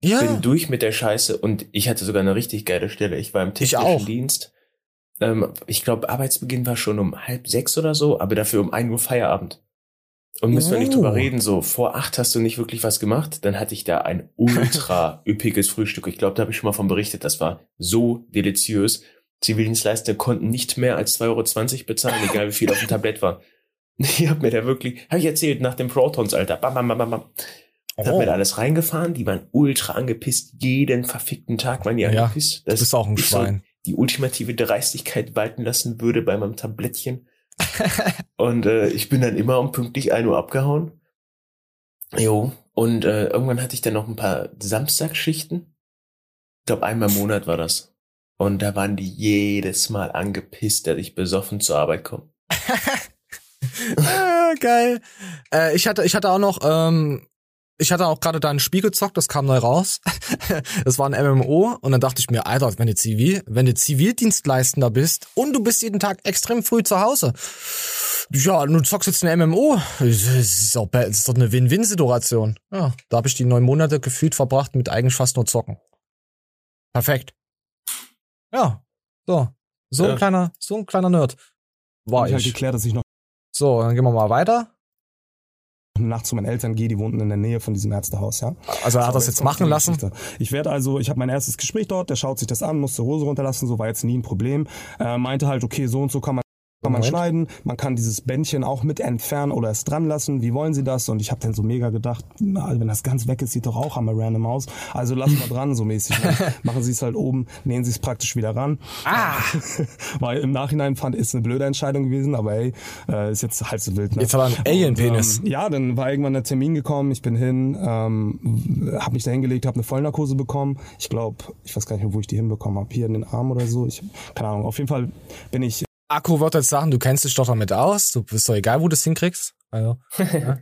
Ja. Bin durch mit der Scheiße und ich hatte sogar eine richtig geile Stelle. Ich war im technischen Dienst ähm, ich glaube, Arbeitsbeginn war schon um halb sechs oder so, aber dafür um ein Uhr Feierabend. Und müssen oh. wir nicht drüber oh. reden, so vor acht hast du nicht wirklich was gemacht, dann hatte ich da ein ultra üppiges Frühstück. Ich glaube, da habe ich schon mal von berichtet, das war so deliziös. Zivildienstleister konnten nicht mehr als 2,20 Euro bezahlen, egal wie viel auf dem Tablett war. Ich habe mir da wirklich, habe ich erzählt, nach dem Protons, Alter. Bam, bam, bam, bam, bam. Oh. Hab mir da alles reingefahren, die waren ultra angepisst, jeden verfickten Tag waren die ja, angepisst. Das du bist auch ein Schwein die ultimative Dreistigkeit walten lassen würde bei meinem Tablettchen. und äh, ich bin dann immer um pünktlich ein Uhr abgehauen. Jo. Und äh, irgendwann hatte ich dann noch ein paar Samstagsschichten. Ich glaube, einmal im Monat war das. Und da waren die jedes Mal angepisst, dass ich besoffen zur Arbeit komme. ah, geil. Äh, ich hatte, ich hatte auch noch ähm, ich hatte auch gerade da ein Spiel gezockt, das kam neu raus. das war ein MMO und dann dachte ich mir, Alter, wenn du Zivil, wenn du Zivildienstleistender bist und du bist jeden Tag extrem früh zu Hause, ja, du zockst jetzt ein MMO, das ist, doch, das ist doch eine Win-Win-Situation. Ja, da habe ich die neun Monate gefühlt verbracht mit eigentlich fast nur zocken. Perfekt. Ja, so, so ja. ein kleiner, so ein kleiner Nerd war ich. Ich habe geklärt, dass ich noch. So, dann gehen wir mal weiter nachts zu meinen Eltern gehe, die wohnten in der Nähe von diesem Ärztehaus, ja. Also er hat so, das jetzt machen lassen? Ich werde also, ich habe mein erstes Gespräch dort, der schaut sich das an, musste Hose runterlassen, so war jetzt nie ein Problem. Er meinte halt, okay, so und so kann man kann man schneiden, man kann dieses Bändchen auch mit entfernen oder es dran lassen. Wie wollen Sie das? Und ich habe dann so mega gedacht, na, wenn das ganz weg ist, sieht doch auch einmal random aus. Also lassen wir dran, so mäßig. Ne? Machen Sie es halt oben, nähen Sie es praktisch wieder ran. Ah! Weil im Nachhinein fand, ist eine blöde Entscheidung gewesen, aber ey, äh, ist jetzt halb so wild. Ne? Jetzt aber ein Alien-Penis. Ähm, ja, dann war irgendwann der Termin gekommen, ich bin hin, ähm, habe mich da hingelegt, habe eine Vollnarkose bekommen. Ich glaube, ich weiß gar nicht mehr, wo ich die hinbekommen habe. Hier in den Arm oder so. Ich, keine Ahnung, auf jeden Fall bin ich Akku wird jetzt sagen, du kennst dich doch damit aus, du bist doch egal, wo du es hinkriegst. Also, ja.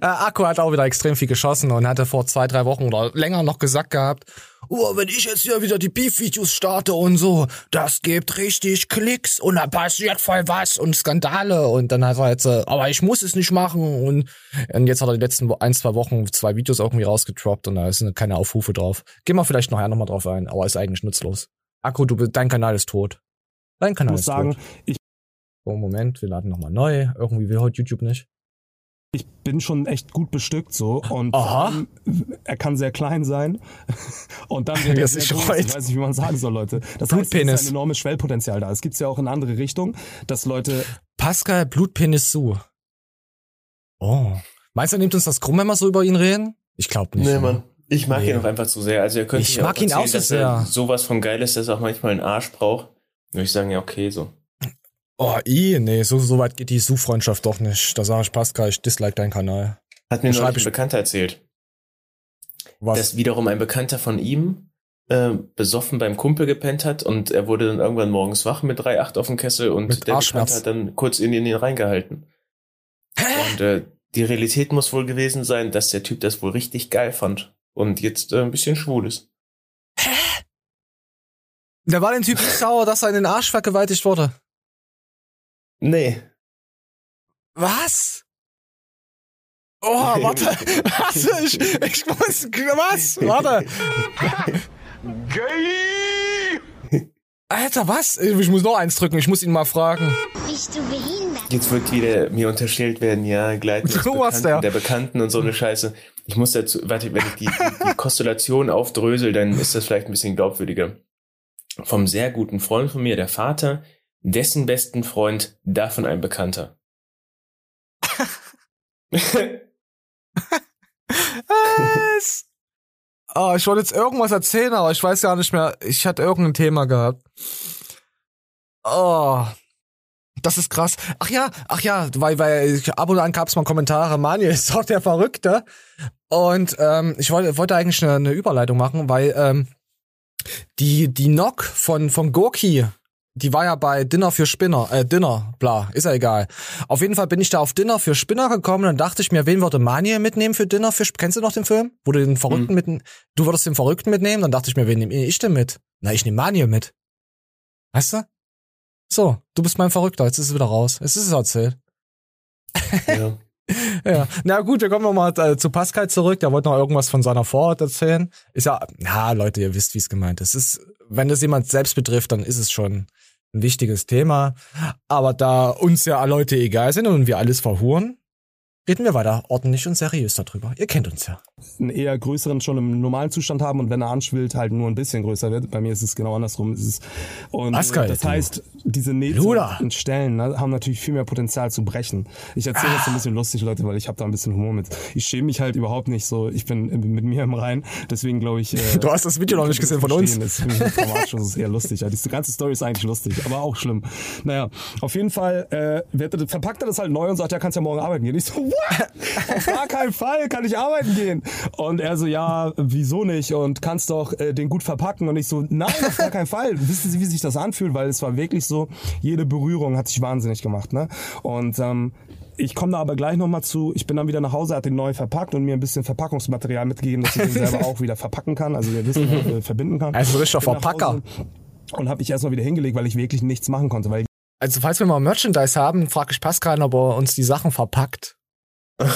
Akku hat auch wieder extrem viel geschossen und hatte vor zwei, drei Wochen oder länger noch gesagt gehabt, oh, wenn ich jetzt hier wieder die Beef-Videos starte und so, das gibt richtig Klicks und da passiert voll was und Skandale und dann hat er jetzt, äh, aber ich muss es nicht machen und, und jetzt hat er die letzten ein, zwei Wochen zwei Videos irgendwie rausgetroppt und da sind keine Aufrufe drauf. Gehen wir vielleicht nachher nochmal drauf ein, aber ist eigentlich nutzlos. Akku, du, dein Kanal ist tot. Dein Kanal ich muss ist sagen, tot. ich Oh, Moment, wir laden nochmal neu. Irgendwie will heute YouTube nicht. Ich bin schon echt gut bestückt so und Aha. er kann sehr klein sein und dann wird er sehr groß. Ich weiß nicht, wie man sagen soll, Leute. Das heißt, es ist ein enormes Schwellpotenzial da. Es gibt's ja auch in andere Richtungen, dass Leute Pascal Blutpenis zu. Oh. Meinst du, er nimmt uns das krumm, wenn wir so über ihn reden? Ich glaube nicht. Nee, Mann. Ich mag Nee. ihn auch einfach zu sehr. Also er könnte Ich mag ihn auch so dass sehr. er sowas von geil ist, dass er auch manchmal einen Arsch braucht. Würde ich sagen, ja, okay, so. Oh, i, nee, so, so weit geht die Suchfreundschaft doch nicht. Da sage ich, Pascal, ich dislike deinen Kanal. Hat mir neulich ein Bekannter erzählt, Was? dass wiederum ein Bekannter von ihm äh, besoffen beim Kumpel gepennt hat und er wurde dann irgendwann morgens wach mit 3,8 auf dem Kessel und Mit der. Bekannte hat dann kurz in ihn reingehalten. Und äh, die Realität muss wohl gewesen sein, dass der Typ das wohl richtig geil fand und jetzt äh, ein bisschen schwul ist. Der war den Typ nicht sauer, dass er in den Arsch vergewaltigt wurde. Nee. Was? Oh, warte. Warte, ich, ich muss, was? Warte. Alter, was? Ich muss noch eins drücken, ich muss ihn mal fragen. Bist du behindert? Jetzt wird wieder mir unterstellt werden, ja, Gleiten warst Bekannten, der. der Bekannten und so eine Scheiße. Ich muss dazu, warte, wenn ich die, die, die Konstellation aufdrösel, dann ist das vielleicht ein bisschen glaubwürdiger. Vom sehr guten Freund von mir, der Vater, dessen besten Freund, davon ein Bekannter. Was? Oh, ich wollte jetzt irgendwas erzählen, aber ich weiß ja nicht mehr. Ich hatte irgendein Thema gehabt. Oh. Das ist krass. Ach ja, ach ja, weil, weil ich, ab und an gab es mal Kommentare, Manuel ist doch der Verrückte. Und ähm, ich wollte, wollte eigentlich eine, eine Überleitung machen, weil ähm, die, die Nock von, von Gorki, die war ja bei Dinner für Spinner, äh, Dinner, bla, ist ja egal. Auf jeden Fall bin ich da auf Dinner für Spinner gekommen und dann dachte ich mir, wen würde Manuel mitnehmen für Dinner für Spinner? Kennst du noch den Film? Wo du den Verrückten mit, du würdest den Verrückten mitnehmen? Dann dachte ich mir, wen nehme ich denn mit? Na, ich nehme Manuel mit. Weißt du? So, du bist mein Verrückter, jetzt ist es wieder raus. Es ist es erzählt. ja. Ja, na gut, wir kommen nochmal äh, zu Pascal zurück. Der wollte noch irgendwas von seiner Vorhaut erzählen. Ist ja, ja, Leute, ihr wisst, wie es gemeint ist. Ist. Wenn das jemand selbst betrifft, dann ist es schon ein wichtiges Thema. Aber da uns ja Leute egal sind und wir alles verhuren, reden wir weiter ordentlich und seriös darüber. Ihr kennt uns ja. einen eher größeren schon im normalen Zustand haben und wenn er anschwillt, halt nur ein bisschen größer wird. Bei mir ist es genau andersrum. Es ist, und Pascal, äh, das heißt, diese Nähte Bruder. und Stellen ne, haben natürlich viel mehr Potenzial zu brechen. Ich erzähle das so ein bisschen lustig, Leute, weil ich habe da ein bisschen Humor mit. Ich schäme mich halt überhaupt nicht so. Ich bin mit mir im Rein. Deswegen glaube ich. Äh, Du hast das Video noch nicht gesehen von uns. Das dramatisch, das ist eher lustig. Ja, die ganze Story ist eigentlich lustig, aber auch schlimm. Naja, auf jeden Fall äh, verpackt er das halt neu und sagt, ja, kannst ja morgen arbeiten gehen. Ich so, what? Auf gar keinen Fall kann ich arbeiten gehen. Und er so, ja, wieso nicht? Und kannst doch äh, den gut verpacken. Und ich so, nein, auf gar keinen Fall. Wissen Sie, wie sich das anfühlt? Weil es war wirklich so, jede Berührung hat sich wahnsinnig gemacht. Ne? Und ähm, ich komme da aber gleich nochmal zu. Ich bin dann wieder nach Hause, hat den neu verpackt und mir ein bisschen Verpackungsmaterial mitgegeben, dass ich den selber auch wieder verpacken kann. Also wir wissen, äh, verbinden kann. Also richtiger Verpacker. Und habe ich erstmal wieder hingelegt, weil ich wirklich nichts machen konnte. Weil Also falls wir mal Merchandise haben, frage ich Pascal, ob er uns die Sachen verpackt.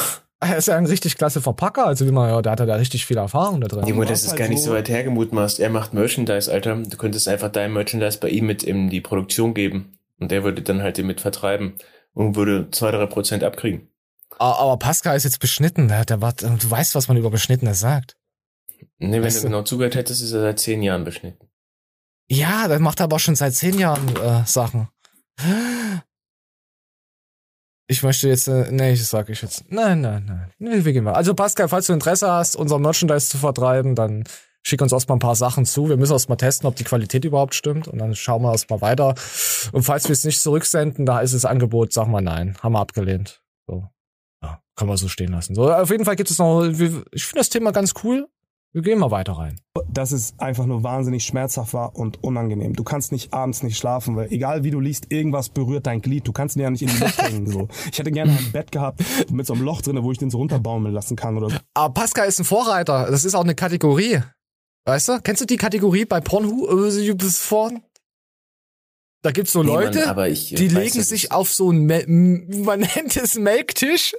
Er ist ja ein richtig klasse Verpacker, also wie man ja, da hat er da richtig viel Erfahrung da drin. Junge, das ist halt gar nicht so- weit hergemutmaßt. Er macht Merchandise, Alter. Du könntest einfach dein Merchandise bei ihm mit in die Produktion geben. Und der würde dann halt den mit vertreiben und würde zwei, drei Prozent abkriegen. Aber Pascal ist jetzt beschnitten, der, der war, du weißt, was man über Beschnittenes sagt. Ne, wenn Weißt du du- genau zugehört hättest, ist er seit zehn Jahren beschnitten. Ja, der macht aber schon seit zehn Jahren äh, Sachen. Ich möchte jetzt, äh, nee, das sage ich jetzt. Nein, nein, nein. Wir gehen mal. Also Pascal, falls du Interesse hast, unser Merchandise zu vertreiben, dann schick uns erstmal ein paar Sachen zu. Wir müssen erstmal testen, ob die Qualität überhaupt stimmt und dann schauen wir erstmal weiter. Und falls wir es nicht zurücksenden, da ist das Angebot, sag mal nein. Haben wir abgelehnt. So. Ja, können wir so stehen lassen. So, auf jeden Fall gibt es noch, ich finde das Thema ganz cool. Wir gehen mal weiter rein. dass es einfach nur wahnsinnig schmerzhaft war und unangenehm. Du kannst nicht abends nicht schlafen, weil egal wie du liest, irgendwas berührt dein Glied. Du kannst ihn ja nicht in die Luft hängen. So. Ich hätte gerne ein Bett gehabt mit so einem Loch drin, wo ich den so runterbaumeln lassen kann oder so. Aber Pascal ist ein Vorreiter. Das ist auch eine Kategorie. Weißt du? Kennst du die Kategorie bei Pornhub äh, vorn? Da gibt's so Nee, Mann, Leute, aber ich, äh, die legen sich auf so ein, Mel- m- man nennt es Melktisch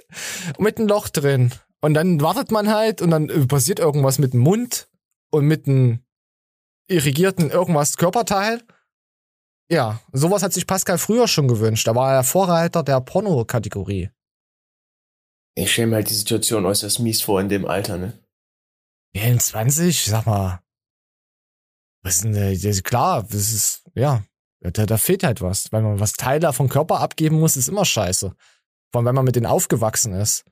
mit einem Loch drin. Und dann wartet man halt und dann passiert irgendwas mit dem Mund und mit einem irrigierten irgendwas Körperteil. Ja, sowas hat sich Pascal früher schon gewünscht. Da war er Vorreiter der Porno-Kategorie. Ich stelle mir halt die Situation äußerst mies vor in dem Alter, ne? Ja, in 20, sag mal. Was ist denn, das- klar, das ist, ja, da, da fehlt halt was. Weil man was Teile vom Körper abgeben muss, ist immer scheiße. Vor allem, wenn man mit denen aufgewachsen ist.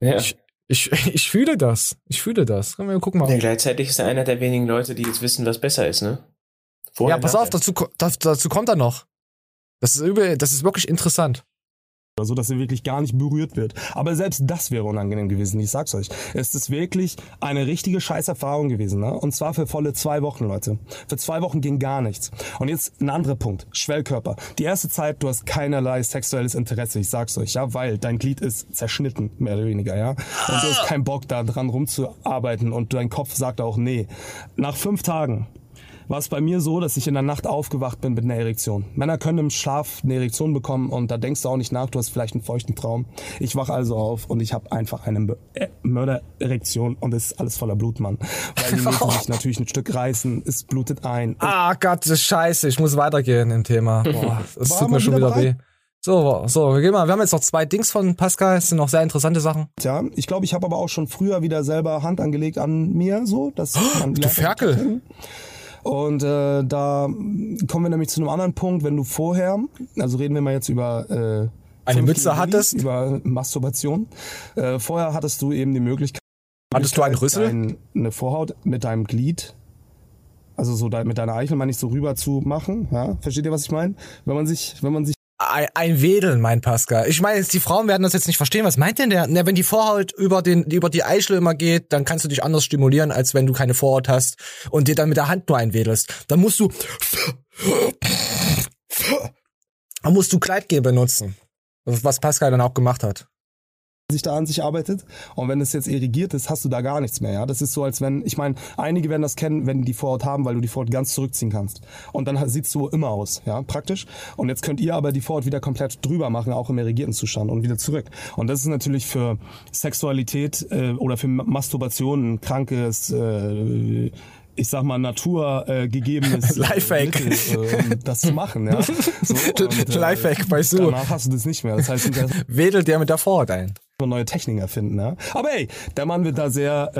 Ja. Ich, Ich, ich fühle das. Ich fühle das. Gucken mal. Ja, gleichzeitig ist er einer der wenigen Leute, die jetzt wissen, was besser ist, ne? Vorher ja, pass auf, dazu, dazu kommt er noch. Das ist übel, das ist wirklich interessant so, dass er wirklich gar nicht berührt wird. Aber selbst das wäre unangenehm gewesen, ich sag's euch. Es ist wirklich eine richtige Scheißerfahrung gewesen, ne? Und zwar für volle zwei Wochen, Leute. Für zwei Wochen ging gar nichts. Und jetzt ein anderer Punkt. Schwellkörper. Die erste Zeit, du hast keinerlei sexuelles Interesse, ich sag's euch, ja, weil dein Glied ist zerschnitten, mehr oder weniger, ja. Und du hast keinen Bock, da dran rumzuarbeiten und dein Kopf sagt auch nee. Nach fünf Tagen war es bei mir so, dass ich in der Nacht aufgewacht bin mit einer Erektion. Männer können im Schlaf eine Erektion bekommen und da denkst du auch nicht nach, du hast vielleicht einen feuchten Traum. Ich wach also auf und ich habe einfach eine äh, Mördererektion und es ist alles voller Blut, Mann. Weil die müssen sich natürlich ein Stück reißen, es blutet ein. Ah Gott, das ist scheiße, ich muss weitergehen im Thema. Boah, das tut mir schon wieder bereit? weh. So, so, wir gehen mal. Wir haben jetzt noch zwei Dings von Pascal. Das sind noch sehr interessante Sachen. Ja, ich glaube, ich habe aber auch schon früher wieder selber Hand angelegt an mir, so. Dass oh, du Ferkel. Und äh, da kommen wir nämlich zu einem anderen Punkt, wenn du vorher, also reden wir mal jetzt über äh, eine Mütze hattest, über Masturbation. Äh, vorher hattest du eben die Möglichkeit, hattest du einen Rüssel, ein, eine Vorhaut mit deinem Glied, also so mit deiner Eichel mal nicht so rüber zu machen. Ja, versteht ihr, was ich meine? Wenn man sich, wenn man sich ein, ein Wedeln, mein Pascal. Ich meine, die Frauen werden das jetzt nicht verstehen. Was meint denn der? Na, wenn die Vorhaut über den über die Eichel immer geht, dann kannst du dich anders stimulieren, als wenn du keine Vorhaut hast und dir dann mit der Hand nur einwedelst. Dann musst du dann musst du Kleidgel benutzen. Was Pascal dann auch gemacht hat sich da an sich arbeitet. Und wenn es jetzt irrigiert ist, hast du da gar nichts mehr. Ja, das ist so, als wenn, ich meine, einige werden das kennen, wenn die die Vorhaut haben, weil du die Vorhaut ganz zurückziehen kannst. Und dann sieht es so immer aus, ja, praktisch. Und jetzt könnt ihr aber die Vorhaut wieder komplett drüber machen, auch im irrigierten Zustand und wieder zurück. Und das ist natürlich für Sexualität äh, oder für Masturbation ein krankes äh, ich sag mal, Natur äh, gegebenes äh, Lifehack. Mittel, äh, das zu machen. Ja? So, und, äh, Lifehack bei Su. Danach hast du das nicht mehr. Das heißt, wedelt der mit der Vorhaut ein neue Techniken erfinden. Ja? Aber hey, der Mann wird da sehr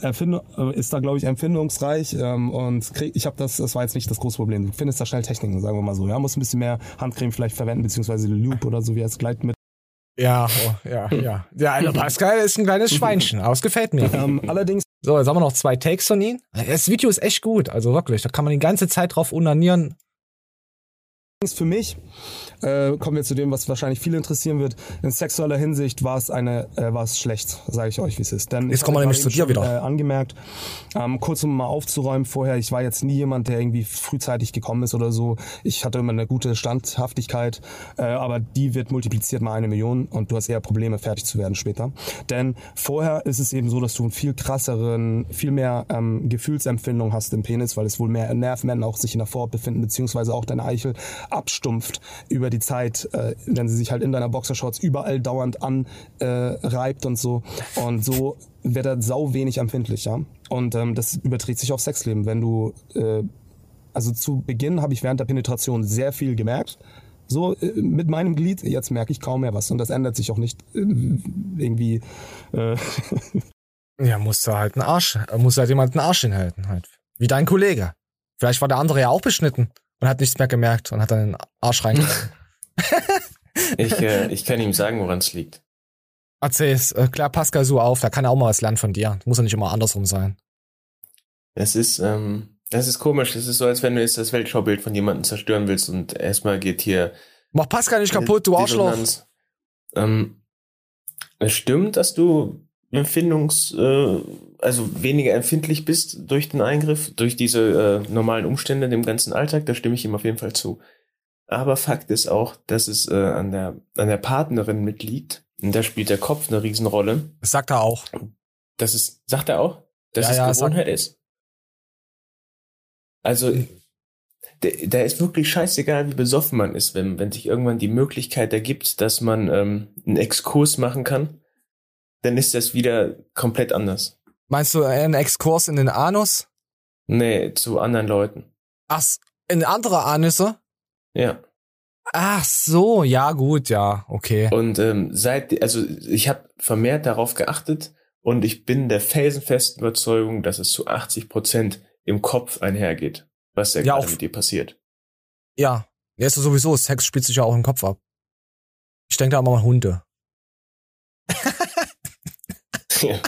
äh, erfind äh, ist da glaube ich empfindungsreich ähm, und krieg, ich habe das, das war jetzt nicht das große Problem. Du findest da schnell Techniken, sagen wir mal so. Ja, muss ein bisschen mehr Handcreme vielleicht verwenden beziehungsweise Loop oder so wie als Gleitmittel. Ja, oh, ja, ja. Der eine Pascal ist ein kleines Schweinchen, aber es gefällt mir. Ähm, allerdings. So, jetzt haben wir noch zwei Takes von ihm. Das Video ist echt gut, also wirklich. Da kann man die ganze Zeit drauf unanieren. Für mich äh, kommen wir zu dem, was wahrscheinlich viele interessieren wird. In sexueller Hinsicht war es eine, äh, war es schlecht, sage ich euch, wie es ist. Denn jetzt kommen wir nämlich zu dir wieder. Äh, angemerkt, ähm, kurz um mal aufzuräumen vorher, ich war jetzt nie jemand, der irgendwie frühzeitig gekommen ist oder so. Ich hatte immer eine gute Standhaftigkeit, äh, aber die wird multipliziert mal eine Million und du hast eher Probleme, fertig zu werden später. Denn vorher ist es eben so, dass du einen viel krasseren, viel mehr ähm, Gefühlsempfindung hast im Penis, weil es wohl mehr Nervenenden auch sich in der Vorhaut befinden, beziehungsweise auch deine Eichel abstumpft über die Zeit, äh, wenn sie sich halt in deiner Boxershorts überall dauernd anreibt äh, und so. Und so wird er sau wenig empfindlich, ja. Und ähm, das überträgt sich auf Sexleben. Wenn du, äh, also zu Beginn habe ich während der Penetration sehr viel gemerkt. So äh, mit meinem Glied, jetzt merke ich kaum mehr was. Und das ändert sich auch nicht äh, irgendwie. Äh ja, musst du halt einen Arsch, muss halt jemand einen Arsch hinhalten halt. Wie dein Kollege. Vielleicht war der andere ja auch beschnitten und hat nichts mehr gemerkt und hat dann den Arsch reingehalten. ich, äh, ich kann ihm sagen, woran es liegt. Erzähl's, äh, klar Pascal so auf, da kann er auch mal was lernen von dir. Muss ja nicht immer andersrum sein. Es ist, ähm, das ist komisch. Es ist so, als wenn du jetzt das Weltschaubild von jemandem zerstören willst und erstmal geht hier. Mach Pascal nicht kaputt, du Arschloch. Ähm, es stimmt, dass du Empfindungs, äh, also weniger empfindlich bist durch den Eingriff, durch diese äh, normalen Umstände im ganzen Alltag, da stimme ich ihm auf jeden Fall zu. Aber Fakt ist auch, dass es äh, an, der, an der Partnerin mitliegt. Und da spielt der Kopf eine Riesenrolle. Das sagt er auch. Das ist, sagt er auch? Dass ja, es ja, Gewohnheit ist. Also, da ist wirklich scheißegal, wie besoffen man ist, wenn, wenn sich irgendwann die Möglichkeit ergibt, dass man ähm, einen Exkurs machen kann, dann ist das wieder komplett anders. Meinst du einen Exkurs in den Anus? Nee, zu anderen Leuten. Ach, in andere Anusse? Ja. Ach so, ja gut, ja, okay. Und ähm, seit, also ich habe vermehrt darauf geachtet und ich bin der felsenfesten Überzeugung, dass es zu 80 Prozent im Kopf einhergeht, was da ja, gerade mit dir passiert. Ja, ja ist sowieso, Sex spielt sich ja auch im Kopf ab. Ich denke da immer an Hunde.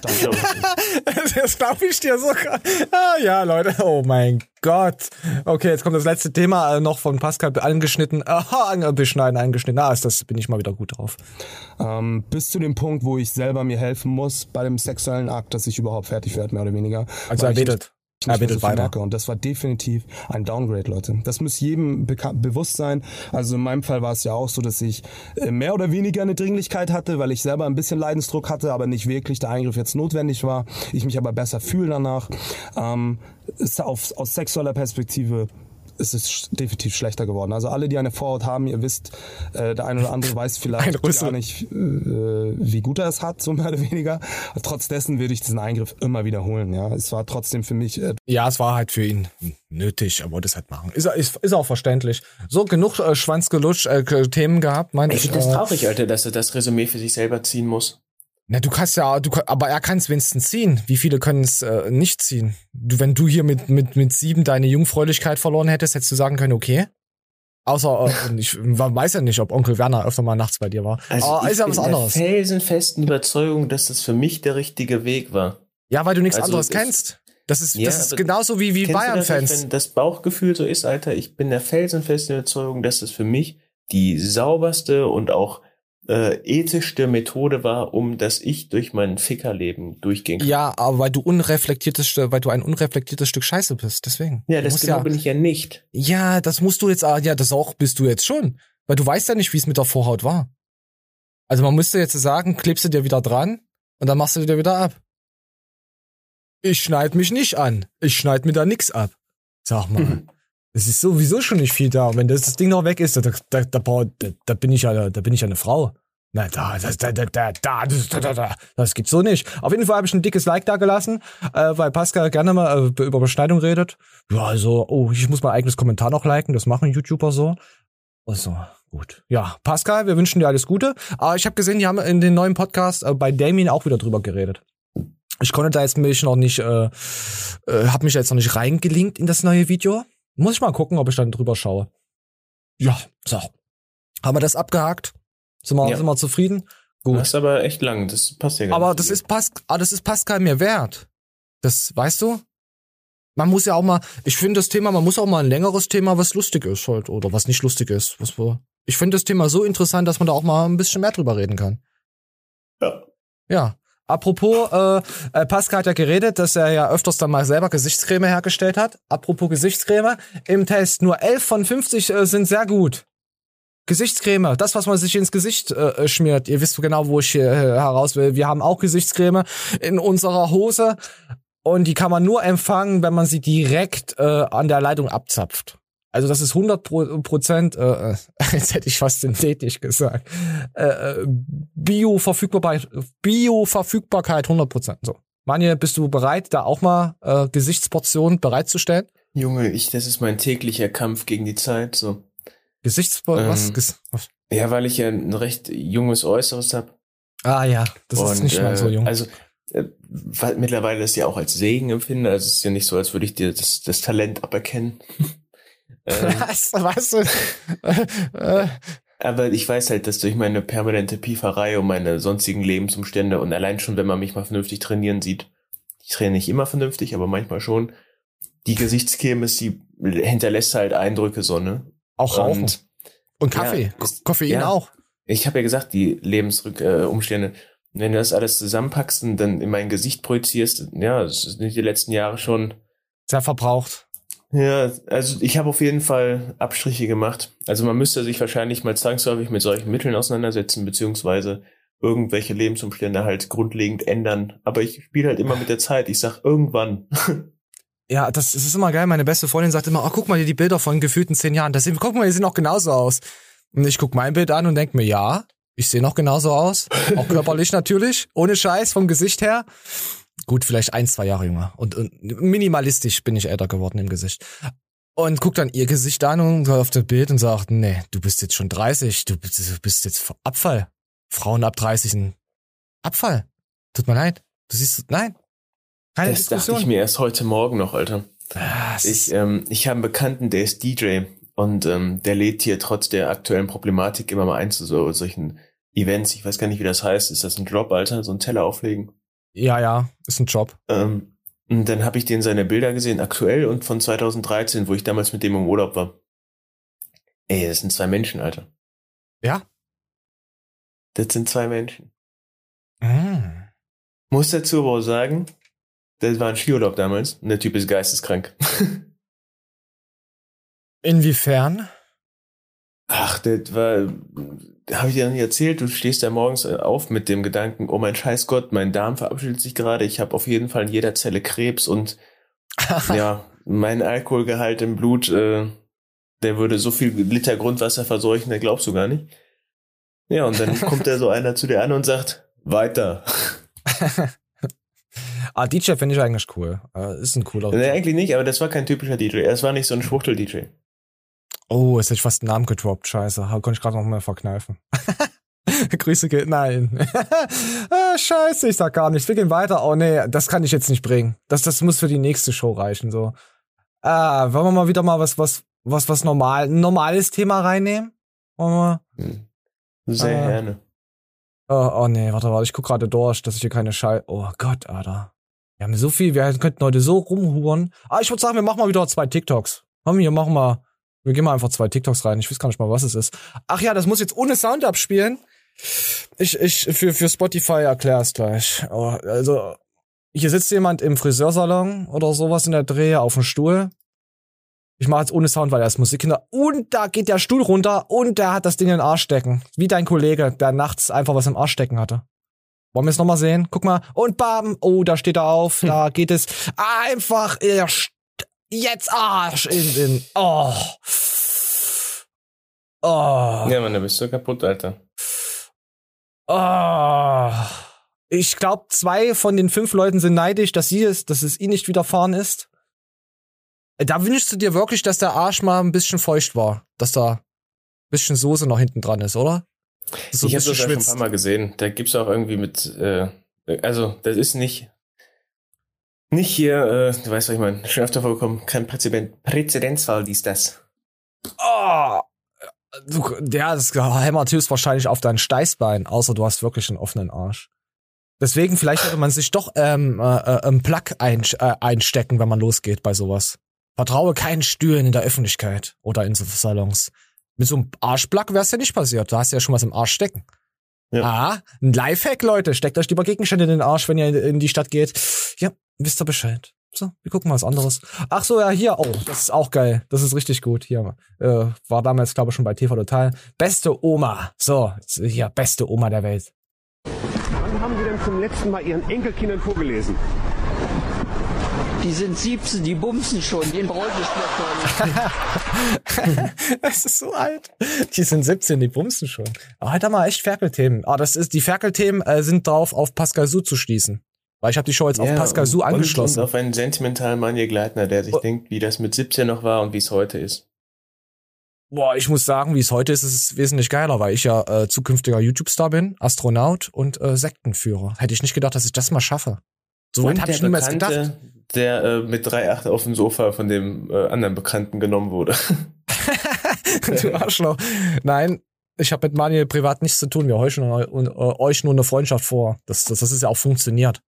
das glaube ich, das glaub ich dir sogar. Ah, ja, Leute, oh mein Gott. Okay, jetzt kommt das letzte Thema äh, noch von Pascal angeschnitten. Aha, beschneiden, angeschnitten. Ah, ist das bin ich mal wieder gut drauf. Ähm, bis zu dem Punkt, wo ich selber mir helfen muss bei dem sexuellen Akt, dass ich überhaupt fertig werde, mehr oder weniger. Also er betet. Ich er betet so weiter. Merke. Und das war definitiv ein Downgrade, Leute. Das muss jedem bewusst sein. Also in meinem Fall war es ja auch so, dass ich äh, mehr oder weniger eine Dringlichkeit hatte, weil ich selber ein bisschen Leidensdruck hatte, aber nicht wirklich der Eingriff jetzt notwendig war. Ich mich aber besser fühle danach. Ähm, auf, aus sexueller Perspektive ist es definitiv schlechter geworden. Also alle, die eine Vorhaut haben, ihr wisst, äh, der eine oder andere weiß vielleicht gar nicht, äh, wie gut er es hat, so mehr oder weniger. Trotz dessen würde ich diesen Eingriff immer wiederholen. Ja, es war trotzdem für mich. Äh, ja, es war halt für ihn nötig, er wollte es halt machen. Ist, ist, ist auch verständlich. So genug äh, Schwanzgelutscht äh, Themen gehabt, meine ich. Ich finde das traurig, Alter, dass er das Resümee für sich selber ziehen muss. Na, du kannst ja, du, aber er kann es wenigstens ziehen. Wie viele können es äh, nicht ziehen? Du, wenn du hier mit, mit, mit sieben deine Jungfräulichkeit verloren hättest, hättest du sagen können, okay. Außer, äh, ich weiß ja nicht, ob Onkel Werner öfter mal nachts bei dir war. Also aber ist ja was anderes. Ich bin der felsenfesten Überzeugung, dass das für mich der richtige Weg war. Ja, weil du nichts also anderes kennst. Das ist, ja, das ist genauso wie, wie Bayern-Fans. Wenn das Bauchgefühl so ist, Alter, ich bin der felsenfesten Überzeugung, dass das für mich die sauberste und auch äh, ethischste Methode war, um dass ich durch mein Fickerleben durchgehen kann. Ja, aber weil du unreflektiertes, weil du ein unreflektiertes Stück Scheiße bist, deswegen. Ja, das genau ja, bin ich ja nicht. Ja, das musst du jetzt, ah, ja, das auch bist du jetzt schon. Weil du weißt ja nicht, wie es mit der Vorhaut war. Also man müsste jetzt sagen, klebst du dir wieder dran und dann machst du dir wieder ab. Ich schneid mich nicht an. Ich schneid mir da nix ab. Sag mal. Mhm. Es ist sowieso schon nicht viel da. Und wenn das, das Ding noch weg ist, da, da, da, da, da bin ich ja, da bin ich ja eine Frau. Na, da, da, da, da, da, da, da, da, das gibt's so nicht. Auf jeden Fall habe ich ein dickes Like da gelassen, äh, weil Pascal gerne mal äh, über Beschneidung redet. Ja, also, oh, ich muss mein eigenes Kommentar noch liken, das machen YouTuber so. Also, gut. Ja, Pascal, wir wünschen dir alles Gute. Aber ich habe gesehen, die haben in den neuen Podcast äh, bei Damien auch wieder drüber geredet. Ich konnte da jetzt mich noch nicht, äh, äh, habe mich da jetzt noch nicht reingelinkt in das neue Video. Muss ich mal gucken, ob ich dann drüber schaue. Ja, so. Haben wir das abgehakt? Sind wir, ja. sind wir zufrieden? Gut. Das ist aber echt lang, das passt ja gar Aber das ist, Pas ah, das ist Pascal mir wert. Das, weißt du? Man muss ja auch mal, ich finde das Thema, man muss auch mal ein längeres Thema, was lustig ist halt, oder was nicht lustig ist. Was, ich finde das Thema so interessant, dass man da auch mal ein bisschen mehr drüber reden kann. Ja. Ja. Apropos, äh, äh, Pascal hat ja geredet, dass er ja öfters dann mal selber Gesichtscreme hergestellt hat. Apropos Gesichtscreme, im Test nur 11 von 50 äh, sind sehr gut. Gesichtscreme, das, was man sich ins Gesicht äh, schmiert. Ihr wisst genau, wo ich hier äh, heraus will. Wir haben auch Gesichtscreme in unserer Hose und die kann man nur empfangen, wenn man sie direkt äh, an der Leitung abzapft. Also das ist 100 Prozent, äh, äh, jetzt hätte ich fast synthetisch gesagt, äh, äh Bioverfügbarkeit, Bioverfügbarkeit 100 Prozent. So, Manje, bist du bereit, da auch mal äh, Gesichtsportionen bereitzustellen? Junge, ich, das ist mein täglicher Kampf gegen die Zeit. So Gesichtsportionen, ähm, was? Ja, weil ich ja ein recht junges Äußeres habe. Ah ja, das Und, ist nicht mal so jung. Also äh, weil mittlerweile das ja auch als Segen empfinde. Also es ist ja nicht so, als würde ich dir das, das Talent aberkennen. Ähm, Was? Weißt du? aber ich weiß halt, dass durch meine permanente Pieferei und meine sonstigen Lebensumstände und allein schon, wenn man mich mal vernünftig trainieren sieht, ich trainiere nicht immer vernünftig, aber manchmal schon, die Gesichtskirmes, die hinterlässt halt Eindrücke so, ne? Auch Rauchen. Und, und Kaffee. Ja, Koffein ja, auch. Ich habe ja gesagt, die Lebensumstände, äh, wenn du das alles zusammenpackst und dann in mein Gesicht projizierst, ja, das sind die letzten Jahre schon sehr verbraucht. Ja, also ich habe auf jeden Fall Abstriche gemacht. Also man müsste sich wahrscheinlich mal zwangsläufig mit solchen Mitteln auseinandersetzen, beziehungsweise irgendwelche Lebensumstände halt grundlegend ändern. Aber ich spiele halt immer mit der Zeit. Ich sag irgendwann. Ja, das, das ist immer geil. Meine beste Freundin sagt immer, oh, guck mal dir die Bilder von gefühlten zehn Jahren. Das, guck mal, die sehen auch genauso aus. Und ich guck mein Bild an und denk mir, ja, ich sehe noch genauso aus. Auch körperlich natürlich. Ohne Scheiß vom Gesicht her. Gut, vielleicht ein, zwei Jahre jünger. Und, und minimalistisch bin ich älter geworden im Gesicht. Und guckt dann ihr Gesicht an und auf das Bild und sagt, nee, du bist jetzt schon 30, du bist, du bist jetzt Abfall. Frauen ab 30 sind Abfall. Tut mir leid. Du siehst, nein. Keine das Diskussion. dachte ich mir erst heute Morgen noch, Alter. Das ich ähm, ich habe einen Bekannten, der ist DJ und ähm, der lädt hier trotz der aktuellen Problematik immer mal ein zu so solchen Events. Ich weiß gar nicht, wie das heißt. Ist das ein Drop, Alter? So ein Teller auflegen? Ja, ja, ist ein Job. Ähm, und dann habe ich den seine Bilder gesehen, aktuell und von 2013, wo ich damals mit dem im Urlaub war. Ey, das sind zwei Menschen, Alter. Ja? Das sind zwei Menschen. Mm. Muss dazu aber auch sagen, das war ein Skiurlaub damals und der Typ ist geisteskrank. Inwiefern? Ach, das war, habe ich dir nicht erzählt, du stehst da morgens auf mit dem Gedanken, oh mein scheiß Gott, mein Darm verabschiedet sich gerade, ich habe auf jeden Fall in jeder Zelle Krebs und ja, mein Alkoholgehalt im Blut, äh, der würde so viel Liter Grundwasser verseuchen, der glaubst du gar nicht. Ja, und dann kommt da so einer zu dir an und sagt, weiter. ah, DJ finde ich eigentlich cool. Äh, ist ein cooler. Nee, eigentlich nicht, aber das war kein typischer DJ. Es war nicht so ein Schwuchtel-DJ. Oh, jetzt hätte ich fast einen Namen gedroppt. Scheiße. Konnte ich gerade noch mal verkneifen. Grüße geht. Nein. ah, scheiße, ich sag gar nichts. Wir gehen weiter. Oh nee, das kann ich jetzt nicht bringen. Das, das muss für die nächste Show reichen. So. Ah, wollen wir mal wieder mal was, was, was, was normal, ein normales Thema reinnehmen? Wollen wir? Hm. Sehr ah. gerne. Oh, oh nee, warte, warte, ich guck gerade durch, dass ich hier keine Schall. Oh Gott, Alter. Wir haben so viel, wir könnten heute so rumhuren. Ah, ich würde sagen, wir machen mal wieder zwei TikToks. Komm, hier machen wir wir gehen mal einfach zwei TikToks rein. Ich weiß gar nicht mal, was es ist. Ach ja, das muss jetzt ohne Sound abspielen. Ich, ich, für, für Spotify erklär's gleich. Oh, also, hier sitzt jemand im Friseursalon oder sowas in der Dreh auf dem Stuhl. Ich mache jetzt ohne Sound, weil er ist Musikkinder. Und da geht der Stuhl runter und der hat das Ding in den Arsch stecken. Wie dein Kollege, der nachts einfach was im Arsch stecken hatte. Wollen wir es nochmal sehen? Guck mal. Und bam. Oh, da steht er auf. Da geht es einfach Jetzt Arsch in den. Oh. Oh. Ja, Mann, da bist du kaputt, Alter. Oh. Ich glaube, zwei von den fünf Leuten sind neidisch, dass sie es, dass es ihnen nicht widerfahren ist. Da wünschst du dir wirklich, dass der Arsch mal ein bisschen feucht war. Dass da ein bisschen Soße noch hinten dran ist, oder? So ich habe das ja schon ein paar Mal gesehen. Da gibt's auch irgendwie mit, äh, also das ist nicht nicht hier, äh, du weißt, was ich meine, schon öfter vorgekommen, kein Präzedent Präzedenzfall, dies, das. Oh, du, ja, das hämmert höchstwahrscheinlich auf dein Steißbein, außer du hast wirklich einen offenen Arsch. Deswegen, vielleicht sollte man sich doch ähm, äh, äh, einen Plug ein, äh, einstecken, wenn man losgeht bei sowas. Vertraue keinen Stühlen in der Öffentlichkeit oder in so Salons. Mit so einem Arschplug wär's ja nicht passiert. Da hast du ja schon was im Arsch stecken. Ja. Ah, ein Lifehack, Leute. Steckt euch lieber Gegenstände in den Arsch, wenn ihr in die Stadt geht. Ja, wisst ihr Bescheid. So, wir gucken mal was anderes. Ach so, ja, hier, oh, das ist auch geil. Das ist richtig gut. Hier, äh, war damals, glaube ich, schon bei TV Total. Beste Oma. So, hier, beste Oma der Welt. Wann haben Sie denn zum letzten Mal Ihren Enkelkindern vorgelesen? Die sind 17, die bumsen schon, den bräuchte ich noch Das ist so alt. Die sind 17, die bumsen schon. Oh, heute haben wir echt Ferkelthemen. Ah, das ist, die Ferkelthemen äh, sind drauf, auf Pascal Su zu schließen. Weil ich habe die Show jetzt ja, auf Pascal Su angeschlossen. Und auf einen sentimentalen Manje Gleitner, der sich oh. denkt, wie das mit 17 noch war und wie es heute ist. Boah, ich muss sagen, wie es heute ist, ist es wesentlich geiler, weil ich ja äh, zukünftiger YouTube-Star bin, Astronaut und äh, Sektenführer. Hätte ich nicht gedacht, dass ich das mal schaffe. So weit habe ich niemals gedacht. Der äh, mit 3,8 auf dem Sofa von dem äh, anderen Bekannten genommen wurde. du Arschloch. Nein, ich habe mit Manuel privat nichts zu tun. Wir heuchen äh, euch nur eine Freundschaft vor. Das, das, das ist ja auch funktioniert.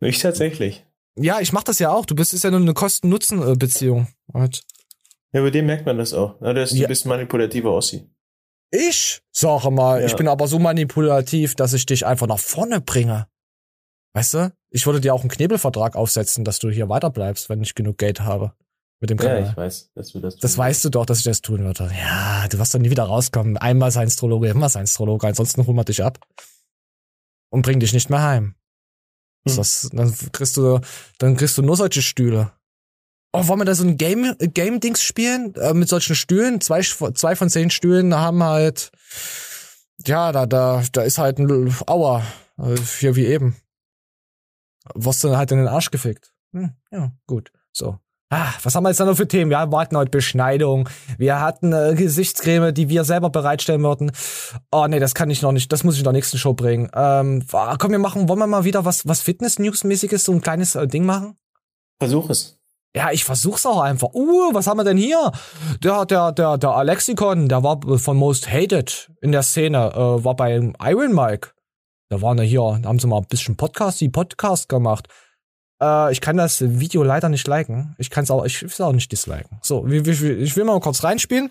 Ich tatsächlich. Ja, ich mach das ja auch. Du bist ist ja nur eine Kosten-Nutzen-Beziehung. Halt. Ja, bei dem merkt man das auch. Ja, das, ja. Du bist manipulativer Ossi. Ich? Sag mal, ja. ich bin aber so manipulativ, dass ich dich einfach nach vorne bringe. Weißt du? Ich würde dir auch einen Knebelvertrag aufsetzen, dass du hier weiterbleibst, wenn ich genug Geld habe. Mit dem Kanal. Ja, ich weiß, dass du das tun Das weißt du doch, dass ich das tun würde. Ja, du wirst doch nie wieder rauskommen. Einmal Seinstrologe, immer Seinstrologe. Ansonsten holen wir dich ab. Und bring dich nicht mehr heim. Hm. Das, dann kriegst du, dann kriegst du nur solche Stühle. Oh, wollen wir da so ein Game, Game-Dings spielen? Äh, mit solchen Stühlen? Zwei, zwei von zehn Stühlen haben halt, ja, da, da, da ist halt ein Aua. Also hier wie eben. Wirst du halt in den Arsch gefickt. Hm, ja, gut. So. Ah, was haben wir jetzt da noch für Themen? Wir hatten heute Beschneidung. Wir hatten äh, Gesichtscreme, die wir selber bereitstellen würden. Oh nee, das kann ich noch nicht. Das muss ich in der nächsten Show bringen. Ähm, komm, wir machen, wollen wir mal wieder was, was Fitness-News-mäßiges, so ein kleines äh, Ding machen? Versuch es. Ja, ich versuch's auch einfach. Uh, was haben wir denn hier? Der, der, der, der Alexikon, der war von Most Hated in der Szene, äh, war bei Iron Mike. Da waren ja hier, da haben sie mal ein bisschen Podcast, die Podcast gemacht. Äh, ich kann das Video leider nicht liken. Ich kann es auch, ich will es auch nicht disliken. So, ich, will mal kurz reinspielen.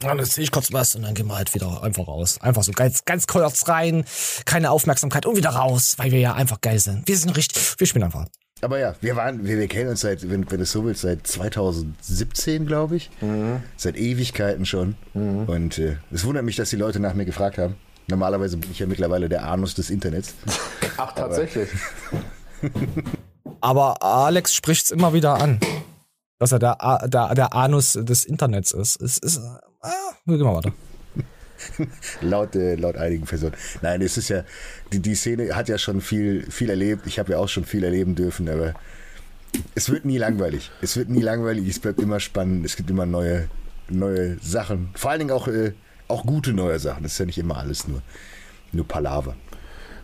Dann sehe ich kurz was und dann gehen wir halt wieder einfach raus. Einfach so ganz, ganz kurz rein, keine Aufmerksamkeit und wieder raus, weil wir ja einfach geil sind. Wir sind richtig, wir spielen einfach. Aber ja, wir waren, wir, wir kennen uns seit, wenn, wenn du so willst, seit 2017, glaube ich. Mhm. Seit Ewigkeiten schon. Mhm. Und äh, es wundert mich, dass die Leute nach mir gefragt haben. Normalerweise bin ich ja mittlerweile der Anus des Internets. Ach, tatsächlich. Aber Alex spricht's immer wieder an, dass er der, der, der Anus des Internets ist. Es ist, ah, wir gehen mal weiter. laut, äh, laut einigen Personen. Nein, es ist ja, die, die Szene hat ja schon viel, viel erlebt. Ich habe ja auch schon viel erleben dürfen, aber es wird nie langweilig. Es wird nie langweilig, es bleibt immer spannend, es gibt immer neue, neue Sachen. Vor allen Dingen auch, äh, auch gute neue Sachen. Das ist ja nicht immer alles nur, nur Palaver.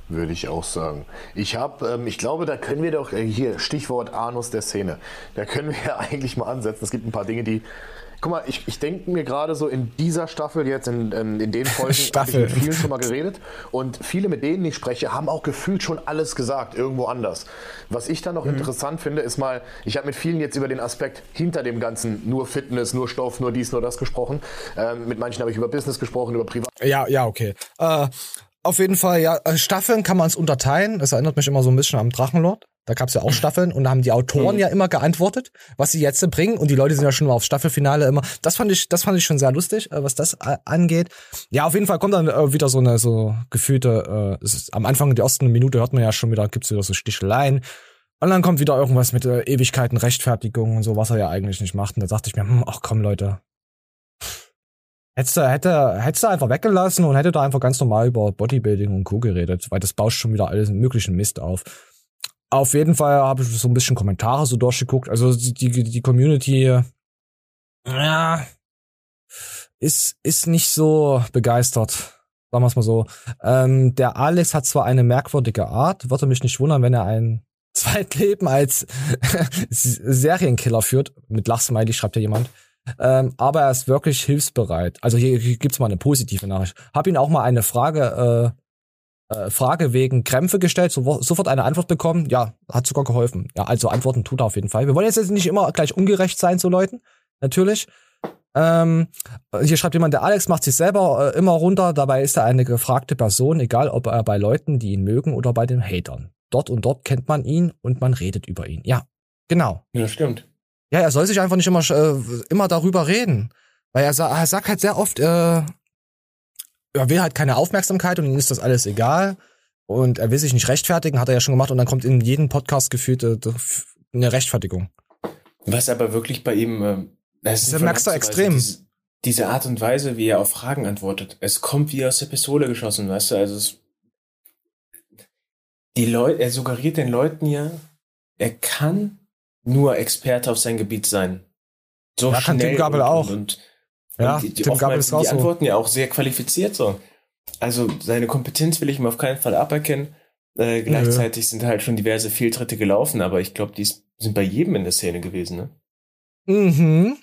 Würde ich auch sagen. Ich habe, ähm, ich glaube, da können wir doch, äh, hier, Stichwort Anus der Szene, da können wir ja eigentlich mal ansetzen. Es gibt ein paar Dinge, die Guck mal, ich, ich denke mir gerade so in dieser Staffel jetzt, in, in, in den Folgen, habe ich mit vielen schon mal geredet. Und viele, mit denen ich spreche, haben auch gefühlt schon alles gesagt, irgendwo anders. Was ich dann noch mhm. interessant finde, ist mal, ich habe mit vielen jetzt über den Aspekt hinter dem Ganzen, nur Fitness, nur Stoff, nur dies, nur das gesprochen. Ähm, mit manchen habe ich über Business gesprochen, über Privat. Ja, ja, okay. Äh, auf jeden Fall, ja, äh, Staffeln kann man es unterteilen. Das erinnert mich immer so ein bisschen am Drachenlord. Da gab es ja auch Staffeln und da haben die Autoren mhm. ja immer geantwortet, was sie jetzt bringen und die Leute sind ja schon mal aufs Staffelfinale immer. Das fand ich, das fand ich schon sehr lustig, äh, was das äh, angeht. Ja, auf jeden Fall kommt dann äh, wieder so eine so gefühlte. Äh, ist, am Anfang der ersten Minute hört man ja schon wieder, gibt's wieder so Sticheleien. Und dann kommt wieder irgendwas mit äh, Ewigkeiten, Rechtfertigung und so, was er ja eigentlich nicht macht. Und da dachte ich mir, hm, ach komm Leute, Hättest du, hätte, hättest du einfach weggelassen und hätte da einfach ganz normal über Bodybuilding und Co. geredet, weil das bauscht schon wieder alles möglichen Mist auf. Auf jeden Fall habe ich so ein bisschen Kommentare so durchgeguckt. Also die, die, Community, ja, ist, ist nicht so begeistert. Sagen wir mal so. Ähm, der Alex hat zwar eine merkwürdige Art, würde mich nicht wundern, wenn er ein Zweitleben als Serienkiller führt. Mit Lachsmiley schreibt ja jemand. Ähm, aber er ist wirklich hilfsbereit. Also hier, hier gibt's mal eine positive Nachricht. Hab ihn auch mal eine Frage äh, äh, Frage wegen Krämpfe gestellt, so, sofort eine Antwort bekommen. Ja, hat sogar geholfen. Ja, also Antworten tut er auf jeden Fall. Wir wollen jetzt nicht immer gleich ungerecht sein zu Leuten, natürlich. Ähm, hier schreibt jemand, der Alex macht sich selber äh, immer runter, dabei ist er eine gefragte Person, egal ob er bei Leuten, die ihn mögen oder bei den Hatern. Dort und dort kennt man ihn und man redet über ihn. Ja, genau. Ja, stimmt. Ja, er soll sich einfach nicht immer, äh, immer darüber reden. Weil er, er sagt halt sehr oft, äh, er will halt keine Aufmerksamkeit und ihm ist das alles egal. Und er will sich nicht rechtfertigen, hat er ja schon gemacht. Und dann kommt in jedem Podcast gefühlt äh, eine Rechtfertigung. Was aber wirklich bei ihm, äh, das, das merkst du extrem. Diese, diese, Art und Weise, wie er auf Fragen antwortet. Es kommt wie aus der Pistole geschossen, weißt du? Also es, die Leute, er suggeriert den Leuten ja, er kann nur Experte auf sein Gebiet sein. So ja, schnell kann Tim Gabel und, auch. Und, ja, die, die, Tim Gabel ist auch die Antworten so. ja auch sehr qualifiziert so. Also seine Kompetenz will ich ihm auf keinen Fall aberkennen. Äh, gleichzeitig Nö. sind halt schon diverse Fehltritte gelaufen, aber ich glaube, die sind bei jedem in der Szene gewesen, ne? Mhm.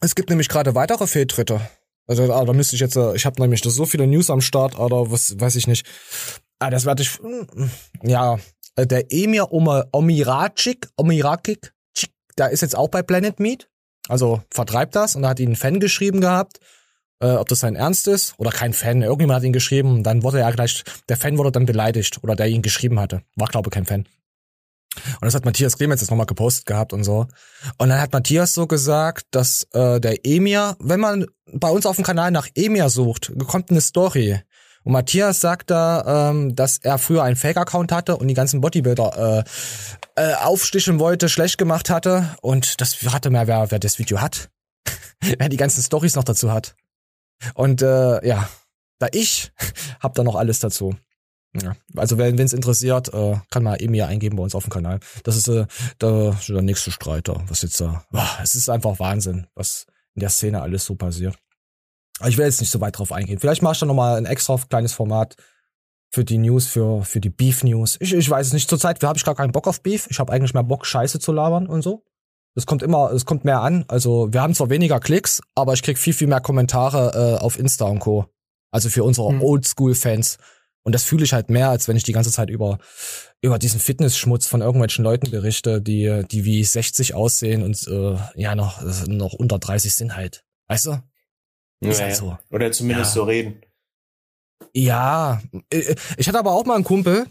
Es gibt nämlich gerade weitere Fehltritte. Also ah, da müsste ich jetzt, äh, ich habe nämlich so viele News am Start, oder was weiß ich nicht. Ah, das werde ich, mm, ja, der Emir Omiracik, Omiracik, der ist jetzt auch bei Planet Meat. Also vertreibt das und da hat ihn ein Fan geschrieben gehabt, äh, ob das sein Ernst ist oder kein Fan. Irgendjemand hat ihn geschrieben und dann wurde er gleich, der Fan wurde dann beleidigt oder der ihn geschrieben hatte. War glaube ich kein Fan. Und das hat Matthias Clemens jetzt nochmal gepostet gehabt und so. Und dann hat Matthias so gesagt, dass äh, der Emir, wenn man bei uns auf dem Kanal nach Emir sucht, kommt eine Story. Und Matthias sagt da, ähm, dass er früher einen Fake-Account hatte und die ganzen Bodybuilder äh, äh, aufsticheln wollte, schlecht gemacht hatte. Und das hatte mehr, wer, wer das Video hat. wer die ganzen Stories noch dazu hat. Und äh, ja, da ich hab da noch alles dazu. Ja, also wenn es interessiert, äh, kann man eben hier eingeben bei uns auf dem Kanal. Das ist äh, der, der nächste Streiter, was jetzt da. Oh, es ist einfach Wahnsinn, was in der Szene alles so passiert. Aber ich will jetzt nicht so weit drauf eingehen. Vielleicht mach ich da nochmal ein extra kleines Format für die News, für, für die Beef News. Ich, ich weiß es nicht. Zurzeit habe ich gar keinen Bock auf Beef. Ich habe eigentlich mehr Bock, Scheiße zu labern und so. Es kommt immer, es kommt mehr an. Also wir haben zwar weniger Klicks, aber ich krieg viel, viel mehr Kommentare äh, auf Insta und Co. Also für unsere mhm. Oldschool-Fans. Und das fühle ich halt mehr, als wenn ich die ganze Zeit über, über diesen Fitnessschmutz von irgendwelchen Leuten berichte, die, die wie 60 aussehen und äh, ja noch, noch unter 30 sind halt. Weißt du? Ist ja, halt so. Oder zumindest ja. so reden. Ja, äh, ich hatte aber auch mal einen Kumpel,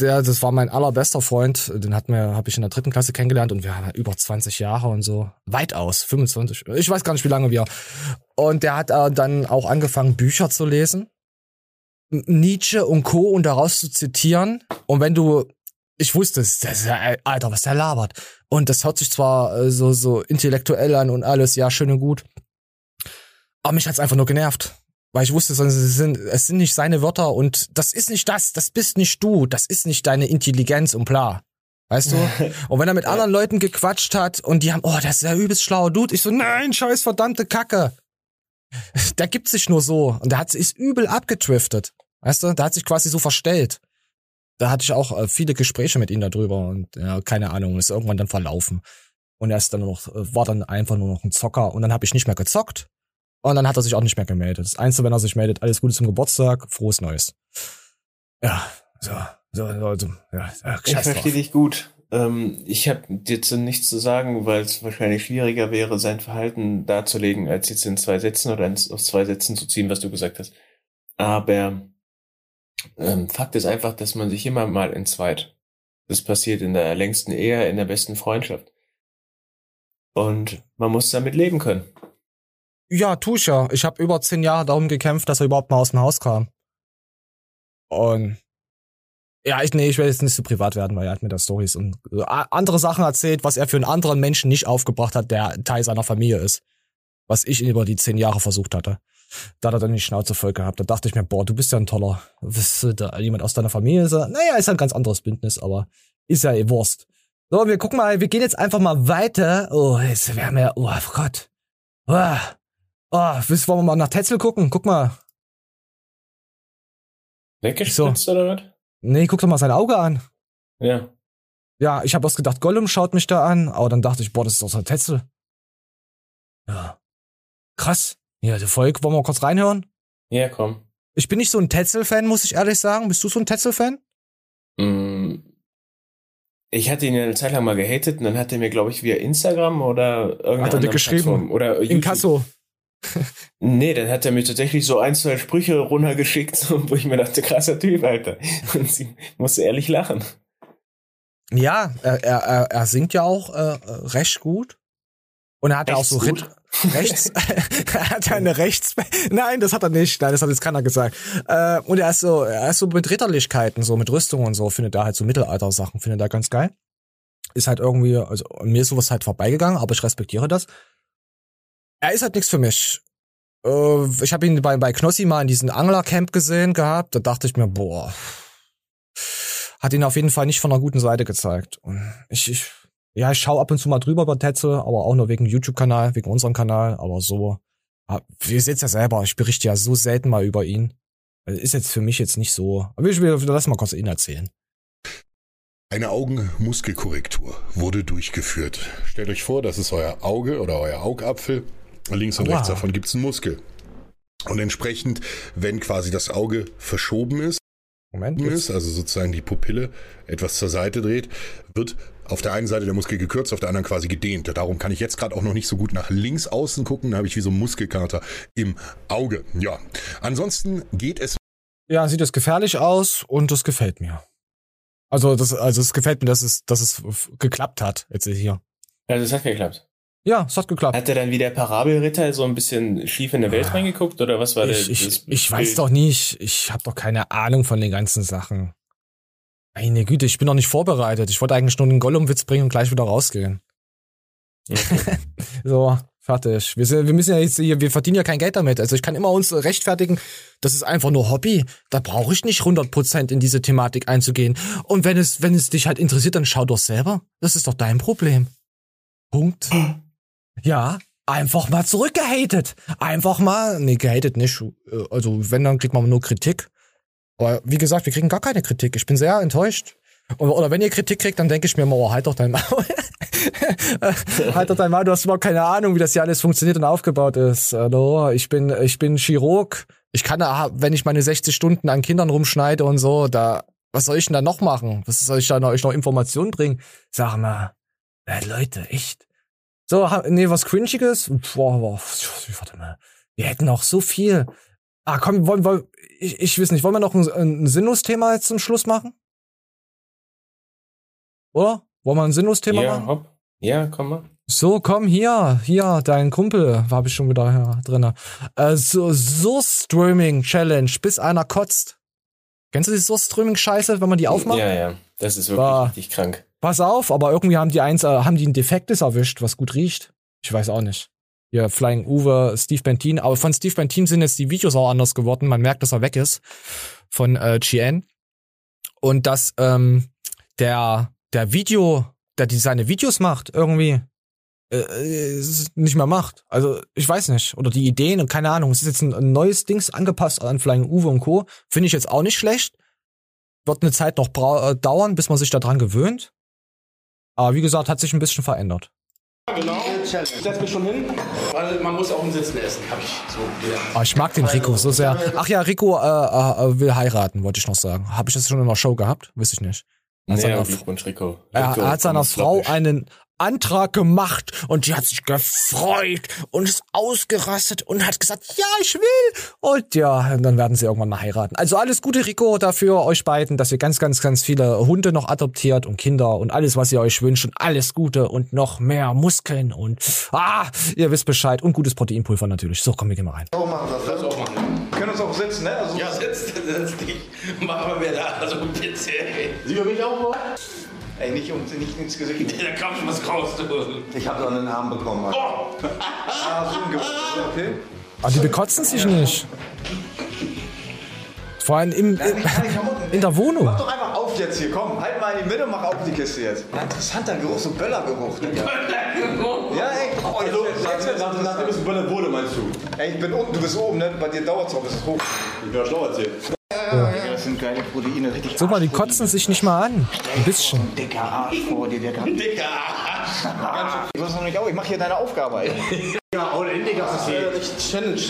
der, das war mein allerbester Freund, den hat mir, habe ich in der dritten Klasse kennengelernt und wir haben über 20 Jahre und so, weitaus, 25, ich weiß gar nicht, wie lange wir. Und der hat äh, dann auch angefangen, Bücher zu lesen Nietzsche und Co. und daraus zu zitieren. Und wenn du, ich wusste es, das ist ja, Alter, was der labert. Und das hört sich zwar äh, so, so intellektuell an und alles, ja, schön und gut. Aber mich hat's einfach nur genervt. Weil ich wusste, es sind, es sind nicht seine Wörter und das ist nicht das, das bist nicht du, das ist nicht deine Intelligenz und bla. Weißt du? Und wenn er mit anderen Leuten gequatscht hat und die haben, oh, das ist ja übelst schlauer Dude, ich so, nein, scheiß verdammte Kacke. Der gibt sich nur so und der hat, ist übel abgetriftet. Weißt du, da hat sich quasi so verstellt. Da hatte ich auch äh, viele Gespräche mit ihm darüber und ja, keine Ahnung, ist irgendwann dann verlaufen. Und er ist dann noch, äh, war dann einfach nur noch ein Zocker und dann habe ich nicht mehr gezockt. Und dann hat er sich auch nicht mehr gemeldet. Das Einzige, wenn er sich meldet, alles Gute zum Geburtstag, frohes Neues. Ja, so, so, so, so ja, ich verstehe dich gut. Ähm, ich habe jetzt nichts zu sagen, weil es wahrscheinlich schwieriger wäre, sein Verhalten darzulegen, als jetzt in zwei Sätzen oder aus zwei Sätzen zu ziehen, was du gesagt hast. Aber ähm, Fakt ist einfach, dass man sich immer mal entzweit. Das passiert in der längsten Ehe, in der besten Freundschaft. Und man muss damit leben können. Ja, tu ich ja. Ich habe über zehn Jahre darum gekämpft, dass er überhaupt mal aus dem Haus kam. Und ja, ich, nee, ich will jetzt nicht so privat werden, weil er hat mir da Stories und äh, andere Sachen erzählt, was er für einen anderen Menschen nicht aufgebracht hat, der Teil seiner Familie ist. Was ich über die zehn Jahre versucht hatte. Da hat er dann die Schnauze voll gehabt. Da dachte ich mir, boah, du bist ja ein toller. Bist du da jemand aus deiner Familie? Ist naja, ist ein ganz anderes Bündnis, aber ist ja eh Wurst. So, wir gucken mal, wir gehen jetzt einfach mal weiter. Oh, jetzt werden wir, oh Gott. Oh, oh wollen wir mal nach Tetzel gucken? Guck mal. Weggespritzt so. oder was? Nee, guck doch mal sein Auge an. Ja. Ja, ich habe erst gedacht, Gollum schaut mich da an, aber dann dachte ich, boah, das ist doch so ein Tetzel. Ja. Krass. Ja, der Volk, wollen wir mal kurz reinhören? Ja, komm. Ich bin nicht so ein Tetzel-Fan, muss ich ehrlich sagen. Bist du so ein Tetzel-Fan? Mm, ich hatte ihn eine Zeit lang mal gehatet und dann hat er mir, glaube ich, via Instagram oder irgendeine Hat er dir geschrieben? Plattform oder YouTube. In Kasso. Nee, dann hat er mir tatsächlich so ein, zwei Sprüche runtergeschickt, wo ich mir dachte, krasser Typ, Alter. Und sie musste ehrlich lachen. Ja, er, er, er singt ja auch äh, recht gut. Und er hat ja auch so Rit rechts, er hat ja eine rechts, nein, das hat er nicht, nein, das hat jetzt keiner gesagt. Äh, und er ist so, er ist so mit Ritterlichkeiten, so mit Rüstung und so, findet er halt so Mittelalter-Sachen, findet er ganz geil. Ist halt irgendwie, also mir ist sowas halt vorbeigegangen, aber ich respektiere das. Er ist halt nichts für mich. Äh, ich habe ihn bei, bei Knossi mal in diesem Anglercamp gesehen gehabt, da dachte ich mir, boah, hat ihn auf jeden Fall nicht von einer guten Seite gezeigt. Und ich, ich ja, ich schaue ab und zu mal drüber über Tetzel, aber auch nur wegen YouTube-Kanal, wegen unserem Kanal, aber so. Ihr seht ja selber, ich berichte ja so selten mal über ihn. Also ist jetzt für mich jetzt nicht so. Aber ich will, lass mal kurz ihn erzählen. Eine Augenmuskelkorrektur wurde durchgeführt. Stellt euch vor, das ist euer Auge oder euer Augapfel. Links und wow. rechts davon gibt es einen Muskel. Und entsprechend, wenn quasi das Auge verschoben ist, Moment, ist, also sozusagen die Pupille etwas zur Seite dreht, wird auf der einen Seite der Muskel gekürzt, auf der anderen quasi gedehnt. Darum kann ich jetzt gerade auch noch nicht so gut nach links außen gucken. Da habe ich wie so einen Muskelkater im Auge. Ja. Ansonsten geht es. Ja, sieht es gefährlich aus und das gefällt mir. Also das, also es gefällt mir, dass es, dass es geklappt hat jetzt hier. Ja, das hat geklappt. Ja, es hat geklappt. Hat er dann wie der Parabelritter so ein bisschen schief in der Welt ah, reingeguckt oder was war ich, der? Ich, ich weiß doch nicht. Ich habe doch keine Ahnung von den ganzen Sachen. Meine Güte, ich bin noch nicht vorbereitet. Ich wollte eigentlich nur einen Gollum-Witz bringen und gleich wieder rausgehen. Okay. so, fertig. Wir, sind, wir müssen ja jetzt hier, wir verdienen ja kein Geld damit. Also ich kann immer uns rechtfertigen, das ist einfach nur Hobby. Da brauche ich nicht 100% in diese Thematik einzugehen. Und wenn es, wenn es dich halt interessiert, dann schau doch selber. Das ist doch dein Problem. Punkt. Ja, einfach mal zurückgehatet. Einfach mal, nee, gehatet nicht. Also wenn, dann kriegt man nur Kritik. Aber wie gesagt, wir kriegen gar keine Kritik. Ich bin sehr enttäuscht. Oder wenn ihr Kritik kriegt, dann denke ich mir immer, oh, halt doch dein Maul. halt doch dein Maul, du hast überhaupt keine Ahnung, wie das hier alles funktioniert und aufgebaut ist. Hallo, ich bin, ich bin Chirurg. Ich kann, wenn ich meine 60 Stunden an Kindern rumschneide und so, da, was soll ich denn da noch machen? Was soll ich da noch, euch noch Informationen bringen? Sag mal, äh, Leute, echt. So, nee, was Cringiges? Boah, boah, warte mal. Wir hätten noch so viel. Ah, komm, wollen wir, ich, ich weiß nicht, wollen wir noch ein, ein Sinnlos-Thema jetzt zum Schluss machen? Oder? Wollen wir ein Sinnlos-Thema ja, machen? Hopp. Ja, komm mal. So, komm hier, hier, dein Kumpel, war ich schon wieder ja, drin. Äh, so, so Streaming Challenge, bis einer kotzt. Kennst du die so Streaming Scheiße, wenn man die aufmacht? Ja, ja, das ist wirklich war, richtig krank. Pass auf, aber irgendwie haben die eins, äh, haben die ein Defektes erwischt, was gut riecht. Ich weiß auch nicht. Ja, Flying Uwe, Steve Bentin, aber von Steve Bentin sind jetzt die Videos auch anders geworden. Man merkt, dass er weg ist von äh, GN und dass ähm, der der Video, der die seine Videos macht, irgendwie äh, nicht mehr macht. Also ich weiß nicht. Oder die Ideen und keine Ahnung. Es ist jetzt ein, ein neues Dings angepasst an Flying Uwe und Co. Finde ich jetzt auch nicht schlecht. Wird eine Zeit noch äh, dauern, bis man sich daran gewöhnt. Aber wie gesagt, hat sich ein bisschen verändert. Genau. Ich setz mich schon hin, weil man muss auch im Sitzen essen. Hab ich so gelernt. Oh, ich mag den Rico so sehr. Ach ja, Rico äh, äh, will heiraten, wollte ich noch sagen. Habe ich das schon in der Show gehabt? Wüsste ich nicht. Nee, Glückwunsch, Rico. Rico. Er hat seiner Frau einen Antrag gemacht und die hat sich gefreut und ist ausgerastet und hat gesagt, ja, ich will. Und ja, und dann werden sie irgendwann mal heiraten. Also alles Gute, Rico, dafür euch beiden, dass ihr ganz, ganz, ganz viele Hunde noch adoptiert und Kinder und alles, was ihr euch wünscht und alles Gute und noch mehr Muskeln und ah, ihr wisst Bescheid und gutes Proteinpulver natürlich. So, komm, wir gehen mal rein. So machen wir das. das auch machen. Wir können uns auch sitzen, ne? Also ja, sitzt, setz dich. Machen wir da, also bitte. Sie wir mich auch Ey, nicht, um, nicht ins Gesicht. Da kam schon was raus. Ich habe so einen Arm bekommen. Mann. Oh! ah, so okay. Aber die bekotzen sich ja. nicht. Vor allem im, im, in der Wohnung. Mach doch einfach auf jetzt hier, komm. Halt mal in die Mitte und mach auf die Kiste jetzt. Ein interessanter Geruch, so Böllergeruch. Böllergeruch? Ja, ey. Oh, also, nachdem, nachdem es ein Böller wurde, meinst du? Ey, ich bin unten, du bist oben, ne? Bei dir dauert es auch, bis es hoch. Ich bin ja schlau erzählt. Ja. Das sind geile Proteine, richtig. Guck mal, die kotzen sich nicht mal an. Ein bisschen. Dicker Arsch vor dir, Digga. Dicker Arsch. Noch nicht auch, ich mach hier deine Aufgabe. Ja, Digga. Das ist ja Challenge.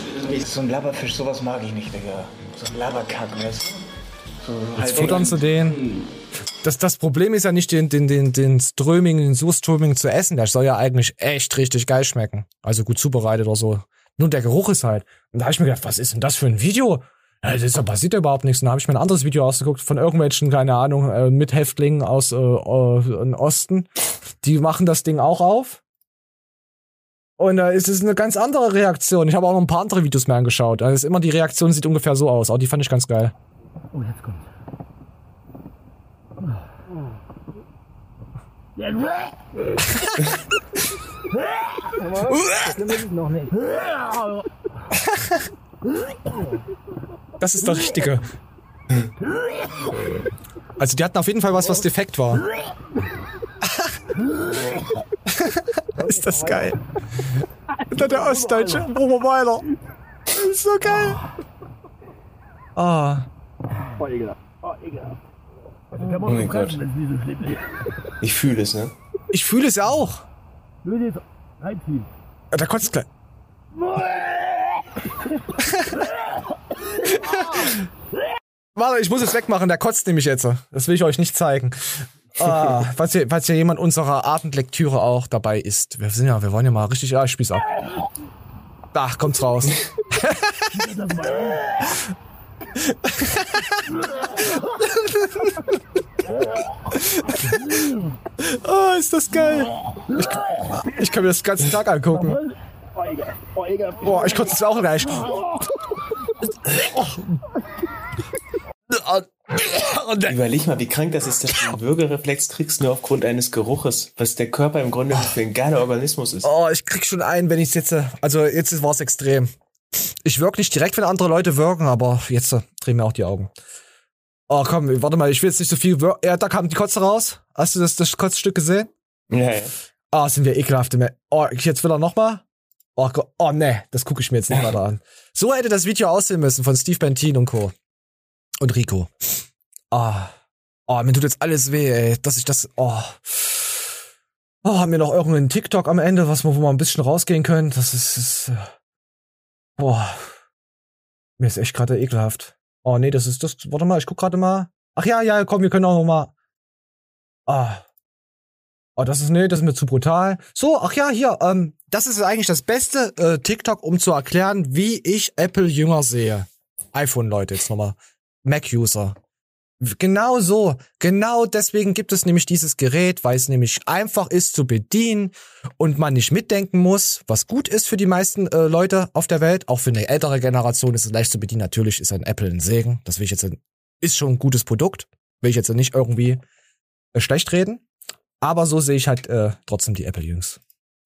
So ein Labberfisch, sowas mag ich nicht, Digga. So ein Labberkack, weißt du? So Jetzt futtern sie den. Das, das Problem ist ja nicht, den, den, den, den Ströming, den Surströming zu essen. Der soll ja eigentlich echt richtig geil schmecken. Also gut zubereitet oder so. Nur der Geruch ist halt. Und da habe ich mir gedacht, was ist denn das für ein Video? Das ist, passiert ja überhaupt nichts. Dann habe ich mir ein anderes Video ausgeguckt von irgendwelchen, keine Ahnung, äh, Mithäftlingen aus äh, äh, Osten. Die machen das Ding auch auf. Und da äh, ist es eine ganz andere Reaktion. Ich habe auch noch ein paar andere Videos mehr angeschaut. Also ist immer die Reaktion sieht ungefähr so aus. Auch die fand ich ganz geil. Oh, jetzt kommt. noch nicht. Das ist der richtige. Also die hatten auf jeden Fall was, was defekt war. ist das geil. Und dann der Ostdeutsche. Oberweiler. Das ist so geil. Ah. Oh, ekelhaft. Oh, ekelhaft. Also oh mein Gott. Ich fühle es, ne? Ich fühle es auch. Da kotzt gleich. Warte, ich muss es wegmachen, der kotzt nämlich jetzt. Das will ich euch nicht zeigen. Ah, falls, hier, falls hier jemand unserer Abendlektüre auch dabei ist. Wir sind ja, wir wollen ja mal richtig, ja, ich spieß ab. Ach, kommt's raus. oh, ist das geil. Ich, ich kann mir das den ganzen Tag angucken. Boah, ich kotze es auch gleich. Überleg mal, wie krank das ist, dass du einen Würgereflex kriegst nur aufgrund eines Geruches, was der Körper im Grunde für ein geiler Organismus ist. Oh, ich krieg schon einen, wenn ich sitze. Also jetzt war es extrem. Ich wirke nicht direkt, wenn andere Leute wirken, aber jetzt äh, drehen mir auch die Augen. Oh, komm, warte mal, ich will jetzt nicht so viel wirken. Ja, da kam die Kotze raus. Hast du das, das Kotzstück gesehen? Ja, ja. Ah, oh, sind wir ekelhafte. Oh, jetzt will er nochmal. Oh, oh ne, das gucke ich mir jetzt nicht weiter an. So hätte das Video aussehen müssen von Steve Bentin und Co. Und Rico. Ah. Oh. oh, mir tut jetzt alles weh, ey, dass ich das. Oh. Oh, haben wir noch irgendeinen TikTok am Ende, was wo wir ein bisschen rausgehen können? Das ist. ist boah. Mir ist echt gerade ekelhaft. Oh nee, das ist das. Warte mal, ich guck gerade mal. Ach ja, ja, komm, wir können auch noch mal. Ah. Oh, das ist nee, das ist mir zu brutal. So, ach ja, hier, ähm, das ist eigentlich das beste äh, TikTok, um zu erklären, wie ich Apple jünger sehe. iPhone Leute jetzt nochmal. Mac User. Genau so. Genau deswegen gibt es nämlich dieses Gerät, weil es nämlich einfach ist zu bedienen und man nicht mitdenken muss, was gut ist für die meisten äh, Leute auf der Welt. Auch für eine ältere Generation ist es leicht zu bedienen. Natürlich ist ein Apple ein Segen. Das will ich jetzt, ist schon ein gutes Produkt. Will ich jetzt nicht irgendwie äh, schlecht reden. Aber so sehe ich halt äh, trotzdem die Apple-Jungs.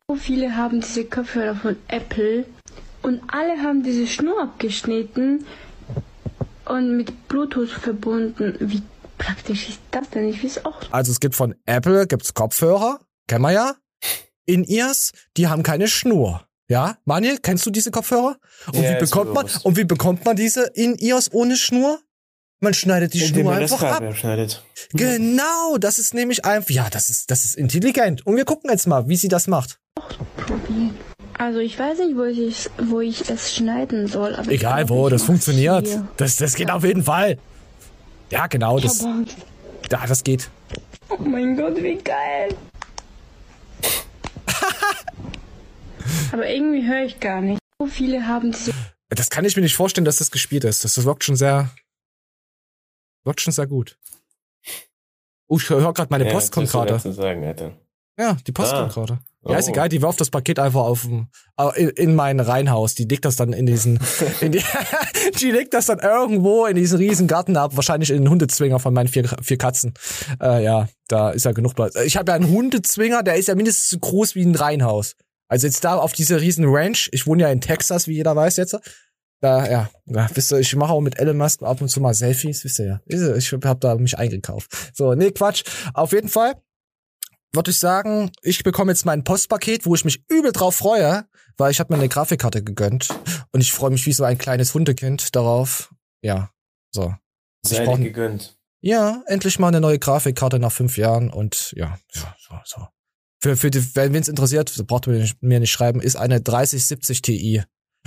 So viele haben diese Kopfhörer von Apple und alle haben diese Schnur abgeschnitten und mit Bluetooth verbunden. Wie praktisch ist das denn? Ich weiß auch. Also es gibt von Apple gibt's Kopfhörer, kennen wir ja. In-Ears, die haben keine Schnur. Ja, Manuel, kennst du diese Kopfhörer? Und Ja, wie bekommt man und wie bekommt man diese In-Ears ohne Schnur? Man schneidet die Indem Schnur man das einfach ab. Kabel abschneidet. Genau, das ist nämlich einfach, ja, das ist, das ist intelligent. Und wir gucken jetzt mal, wie sie das macht. Probieren. Also ich weiß nicht, wo ich es, wo ich es schneiden soll. Egal glaub, wo, das funktioniert. hier. Das, das geht auf jeden Fall. Ja, genau, Ich das, ja, das geht. Oh mein Gott, wie geil. aber irgendwie höre ich gar nicht. So viele haben diese Das kann ich mir nicht vorstellen, dass das gespielt ist. Das, das wirkt schon sehr, wirkt schon sehr gut. Oh, ich höre gerade meine Ja, Post kommt gerade. Ja, die Post Ah. kommt gerade. Ja, ist Oh. egal, die wirft das Paket einfach auf in, in mein Reihenhaus. Die legt das dann in diesen, in die, die legt das dann irgendwo in diesen riesen Garten ab, wahrscheinlich in den Hundezwinger von meinen vier, vier Katzen. Äh, ja, da ist ja genug Platz. Ich habe ja einen Hundezwinger, der ist ja mindestens so groß wie ein Reihenhaus. Also jetzt da auf dieser riesen Ranch, ich wohne ja in Texas, wie jeder weiß jetzt. Da, ja, ja wisst ihr, ich mache auch mit Elon Musk ab und zu mal Selfies, wisst ihr ja. Ich habe da mich eingekauft. So, nee, Quatsch. Auf jeden Fall würde ich sagen, ich bekomme jetzt mein Postpaket, wo ich mich übel drauf freue, weil ich habe mir eine Grafikkarte gegönnt und ich freue mich wie so ein kleines Hundekind darauf. Ja, so. Ich Sei brauch- gegönnt. Ja, endlich mal eine neue Grafikkarte nach fünf Jahren und ja, ja so, so. Für, für die, wenn es interessiert, so braucht ihr mir nicht- schreiben, ist eine 3070 Ti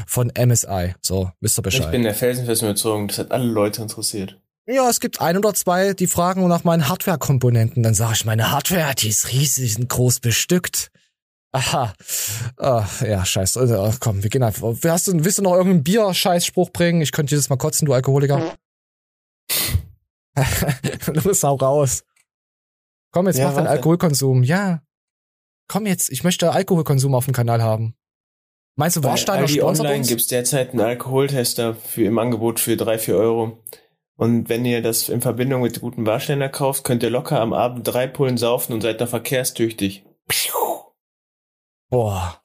von MSI. So, wisst ihr Ich Bescheid. bin der felsenfesten Überzeugung, das hat alle Leute interessiert. Ja, es gibt ein oder zwei, die fragen nach meinen Hardware-Komponenten. Dann sage ich, meine Hardware, die ist riesig und groß bestückt. Aha. Ah, ja, scheiße. Also, komm, wir gehen einfach. Hast du, willst du noch irgendeinen Bier-Scheißspruch bringen? Ich könnte dieses Mal kotzen, du Alkoholiker. Los, hau raus. Komm, jetzt Ja, mach deinen. Alkoholkonsum. Ja. Komm jetzt, ich möchte Alkoholkonsum auf dem Kanal haben. Meinst du, Warsteiner sponsert Online uns? gibt's derzeit einen Alkoholtester für im Angebot für drei vier Euro. Und wenn ihr das in Verbindung mit guten Warsteiner kauft, könnt ihr locker am Abend drei Pullen saufen und seid da verkehrstüchtig. Boah,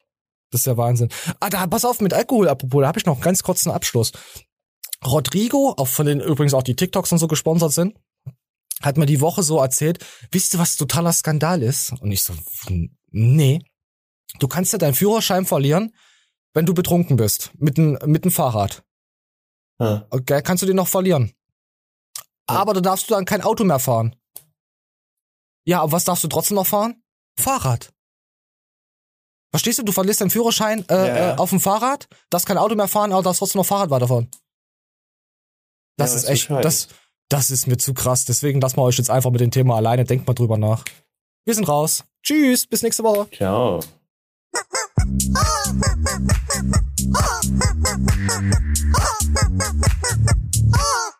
das ist ja Wahnsinn. Ah, da, pass auf, mit Alkohol, apropos, da habe ich noch einen ganz kurzen Abschluss. Rodrigo, auch von denen übrigens auch die TikToks und so gesponsert sind, hat mir die Woche so erzählt, wisst ihr, was totaler Skandal ist? Und ich so, "Hm, nee. Du kannst ja deinen Führerschein verlieren, wenn du betrunken bist, mit dem mit dem Fahrrad. Ah. Okay, kannst du den noch verlieren. Aber da darfst du dann kein Auto mehr fahren. Ja, aber was darfst du trotzdem noch fahren? Fahrrad. Verstehst du? Du verlierst deinen Führerschein äh, Ja, ja. Äh, auf dem Fahrrad, darfst kein Auto mehr fahren, aber darfst trotzdem noch Fahrrad weiterfahren. Das Ja, ist echt, Bescheid. das, das ist mir zu krass. Deswegen lassen wir euch jetzt einfach mit dem Thema alleine. Denkt mal drüber nach. Wir sind raus. Tschüss, bis nächste Woche. Ciao. Oh,